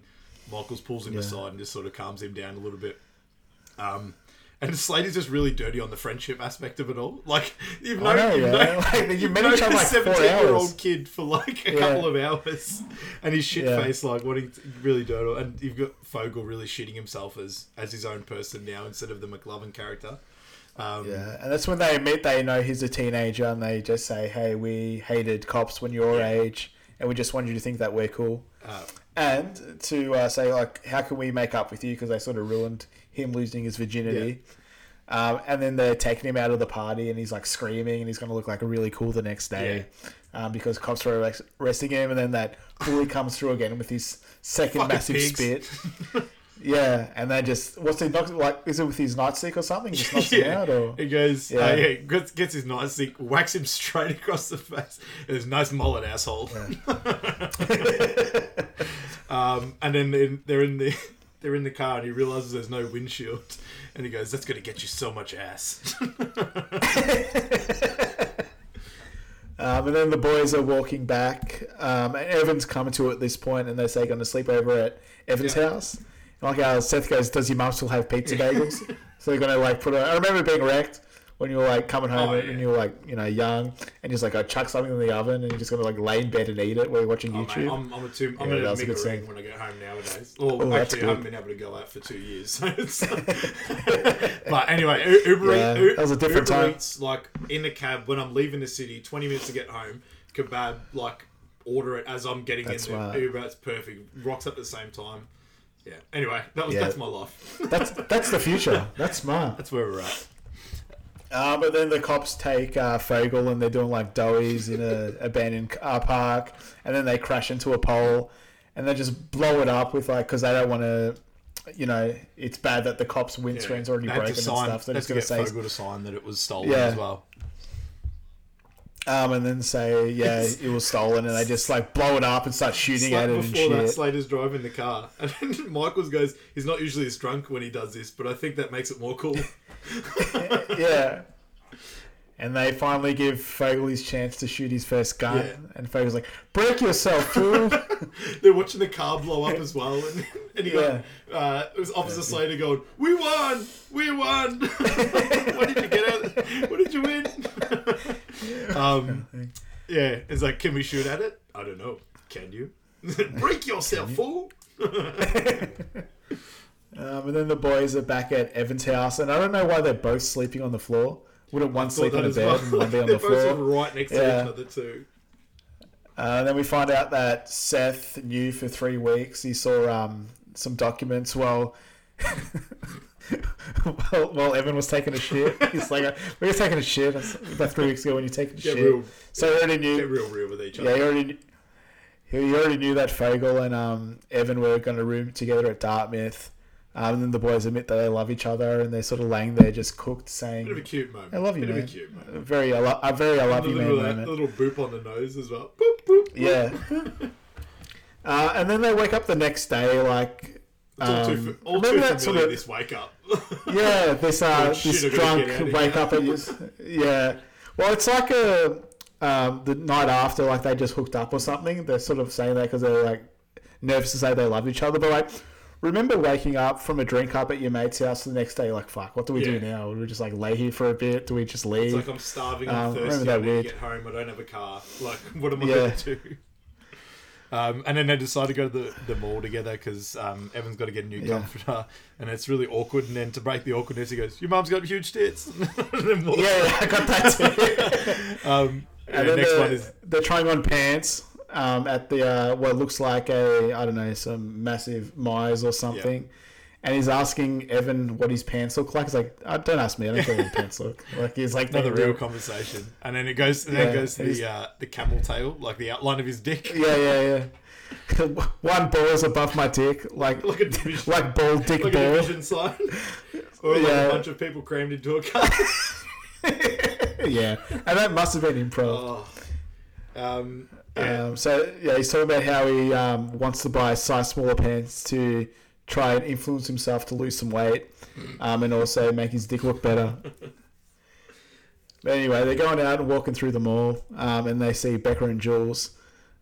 Michaels pulls him aside and just sort of calms him down a little bit. Um, and Slater's just really dirty on the friendship aspect of it all. Like you've known, know, you've yeah. known, Like, you've known each other a seventeen-year-old kid for like a Yeah. couple of hours, and he's shit Yeah. faced like what to really dirty. And you've got Fogel really shitting himself as as his own person now instead of the McLovin character. Um, Yeah, and that's when they admit they know he's a teenager, and they just say, "Hey, we hated cops when you're your age, and we just wanted you to think that we're cool." Uh, and to uh, say like, "How can we make up with you?" Because they sort of ruined him losing his virginity. Um, and then they're taking him out of the party, and he's like screaming, and he's going to look like really cool the next day, um, because cops are arrest- arresting him. And then that bully comes through again with his second Fucking massive pigs. spit. yeah, and they just what's he knock like? Is it with his nightstick or something? Just knocks him out, or He goes, Yeah. yeah, yeah gets, gets his nightstick, whacks him straight across the face. It's a nice mullet, asshole. um, and then they're- they're in the they're in the car, and he realizes there's no windshield, and he goes, "That's gonna get you so much ass." Um, and then the boys are walking back. Um, and Evan's coming to at this point, and they say going to sleep over at Evan's Yeah. house. And like how Seth goes, "Does your mum still have pizza bagels?" so they're gonna like put. A, I remember being wrecked when you were like coming home Oh, and yeah. you were like you know young, and just like I chuck something in the oven, and you're just gonna like lay in bed and eat it while you're watching Oh, mate, YouTube. I'm, I'm a two, I'm Yeah, gonna make good a ring when I get home nowadays. Well, Oh, actually, I haven't been able to go out for two years. So it's, but anyway, Uber, Yeah, Eats- that was a different Uber time. Eats, like in the cab when I'm leaving the city, 20 minutes to get home. Kebab, like order it as I'm getting That's in there. smart. Uber, it's perfect. Rocks up at the same time. Yeah. Anyway, that was Yeah. that's my life. That's that's the future. That's smart. That's where we're at. Uh, but then the cops take uh, Fogel and they're doing like doughies in a abandoned car park, and then they crash into a pole, and they just blow it up with like because they don't want to, you know, it's bad that the cops' windscreen's already They had broken and stuff. So they they're just gonna say, Fogel to sign that it was stolen Yeah. as well. Um, and then say, yeah, it was stolen, and they just like blow it up and start shooting at it and before that. Slater's driving the car, and Michaels goes, "He's not usually this drunk when he does this, but I think that makes it more cool." yeah. And they finally give Fogel his chance to shoot his first gun, Yeah. and Fogel's like, "Break yourself, fool!" They're watching the car blow up as well, and, and he Yeah. uh, it was Officer Slater going, "We won, we won! what did you get out? What did you win?" um, yeah, it's like, can we shoot at it? I don't know. Can you? Break yourself, fool! Um, and then the boys are back at Evan's house, and I don't know why they're both sleeping on the floor. Wouldn't one sleep on a bed well. and one be on the floor? of right next to each other too. Uh, and then we find out that Seth knew for three weeks. He saw um, some documents while, while while Evan was taking a shit. He's like, "We were taking a shit about three weeks ago when you taking a shit." real, so he already knew. get real, real with each other. Yeah, he already he already knew that Fogel and um, Evan were going to room together at Dartmouth. Um, and then the boys admit that they love each other, and they're sort of laying there just cooked, saying, Bit of a cute moment. "I love you, Bit man." Of a cute moment. A very, I lo- a very, I love you, man little, moment. little boop on the nose as well. Boop, boop. Yeah. uh, and then they wake up the next day, like. It's all too, um, all remember too that sort of- this wake up. Yeah, this uh, this drunk get out of wake up and yeah. Well, it's like a um, the night after, like they just hooked up or something. They're sort of saying that because they're like nervous to say they love each other, but like. Remember waking up from a drink up at your mate's house the next day, like, fuck, what do we do now? Do we just, like, lay here for a bit? Do we just leave? It's like I'm starving, I'm Um, thirsty, I need to get home, I don't have a car. Like, what am I Yeah. going to do? Um, and then they decide to go to the, the mall together because um, Evan's got to get a new Yeah. comforter, and it's really awkward. And then to break the awkwardness, he goes, "Your mum's got huge tits." and then walks yeah, yeah, I got that too. Um, And and the next they're, one is they're trying on pants um, at the uh, what looks like a I don't know some massive Myers or something, and he's asking Evan what his pants look like. He's like, oh, "Don't ask me. I don't care what his pants look like." He's like, another "They're real conversation. And then it goes, and then Yeah, goes he's- the uh, the camel tail, like the outline of his dick. Yeah, yeah, yeah. One ball is above my dick, like Like a division, like ball dick like a ball. division sign, or like Yeah. a bunch of people crammed into a car. yeah, and that must have been improv. oh. Um, yeah. Um, so yeah, he's talking about how he um, wants to buy size smaller pants to try and influence himself to lose some weight, um, and also make his dick look better. but anyway, they're going out and walking through the mall, um, and they see Becca and Jules,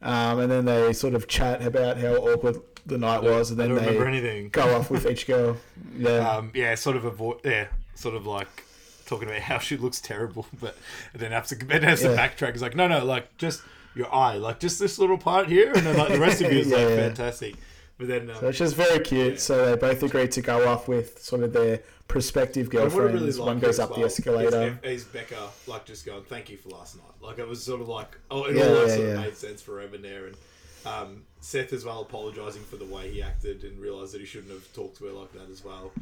um, and then they sort of chat about how awkward the night was, and I then don't remember they anything. go off with each girl. Yeah, um, yeah, sort of avoid, yeah, sort of like talking about how she looks terrible, but then has to, then has to Yeah. backtrack. It's like, no, no, like just your eye, like just this little part here, and then like the rest of you is Yeah, like yeah. fantastic. But then, um, so it's just very cute. So they both agreed to go off with sort of their prospective and what I girlfriends. really One goes up the escalator. Is, is Becca like just going, "Thank you for last night." Like it was sort of like, oh, it Yeah, all yeah, sort yeah. of made sense for Evan there, and um, Seth as well apologizing for the way he acted and realized that he shouldn't have talked to her like that as well.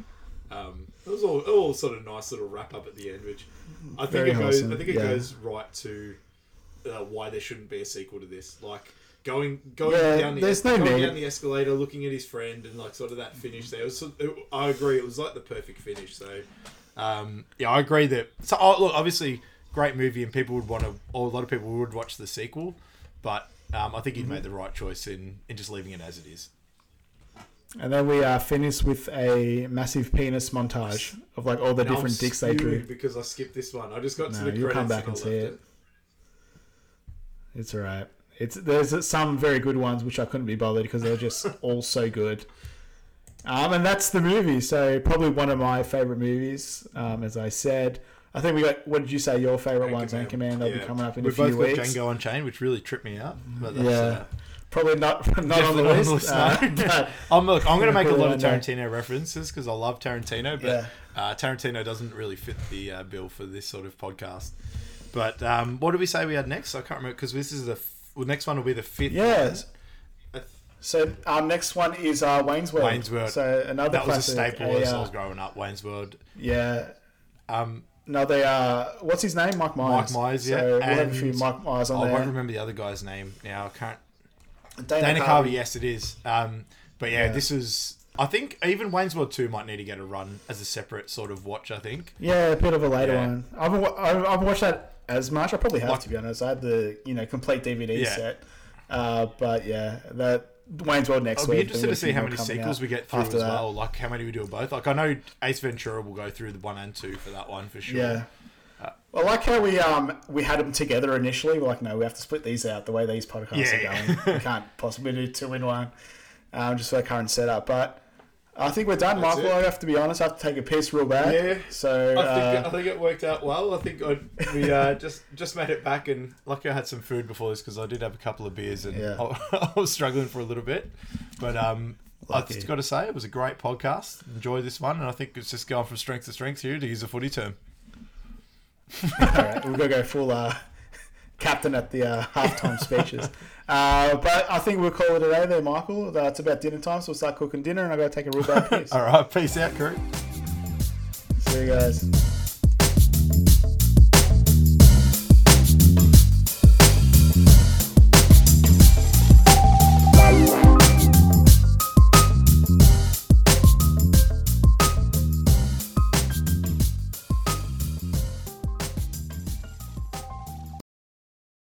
Um, it was all, all sort of nice little wrap up at the end, which I think Very it goes. wholesome, I think it yeah. goes right to uh, why there shouldn't be a sequel to this. Like going going Yeah, down the there's no going need. down the escalator, looking at his friend, and like sort of that finish there. It was, it, I agree. It was like the perfect finish. So um, yeah, I agree that. So oh, look, obviously, great movie, and people would want to, or a lot of people would watch the sequel. But um, I think Mm-hmm. he made the right choice in in just leaving it as it is. And then we uh, finish with a massive penis montage of like all the Now I'm different dicks they drew. because I skipped this one. I just got to No, the you'll come back and, and see left it. It's alright. It's there's some very good ones which I couldn't be bothered because they're just all so good. Um, and that's the movie. So probably one of my favorite movies. Um, as I said, I think we got. What did you say? Your favorite ones? Anchorman. Anchorman. They'll Yeah. be coming up in We've a few both got weeks. Django Unchained, which really tripped me out. But that's, Yeah. uh, Probably not not on the on list. the uh, list, no. I'm look. I'm going to make a lot of Yeah, I know. Tarantino references because I love Tarantino, but Yeah. uh, Tarantino doesn't really fit the uh, bill for this sort of podcast. But um, what did we say we had next? I can't remember because this is the well, next one will be the fifth. Yes. one. so our next one is uh, Wayne's World. Wayne's World. So another that was a staple as I uh, was growing up. Wayne's World. Yeah. Um, no, they uh, what's his name? Mike Myers. Mike Myers, yeah. So we'll have a few Mike Myers on I there. won't remember the other guy's name now. I can't. Dana, Dana Carvey. Carvey, yes, it is. Um, but yeah, Yeah. this is. I think even Wayne's World 2 might need to get a run as a separate sort of watch, I think. Yeah, a bit of a later Yeah. one. I haven't, I haven't watched that as much. I probably have Like- to be honest. I had the you know complete DVD Yeah. set. Uh, but yeah, that Wayne's World next I'll week. be interested to see how many sequels we get through as that. well. Like how many we do of both. Like I know Ace Ventura will go through the one and two for that one for sure. Yeah. I like how we um we had them together initially. We're like, no, we have to split these out. The way these podcasts Yeah. are going, we can't possibly do two in one. Um, just for the current setup. But I think we're done, That's Michael. it. I have to be honest. I have to take a piss real bad. Yeah. So I think, uh, I think it worked out well. I think I, we uh, just just made it back, and lucky I had some food before this because I did have a couple of beers, and Yeah. I, I was struggling for a little bit. But um, I've just got to say it was a great podcast. Enjoyed this one, and I think it's just going from strength to strength here to use a footy term. all right, we're gonna go full uh, captain at the uh, halftime speeches. Uh, but I think we'll call it a day there, Michael. Uh, it's about dinner time, so we'll start cooking dinner, and I gotta take a real bad piss. All right, peace out, crew. See you guys.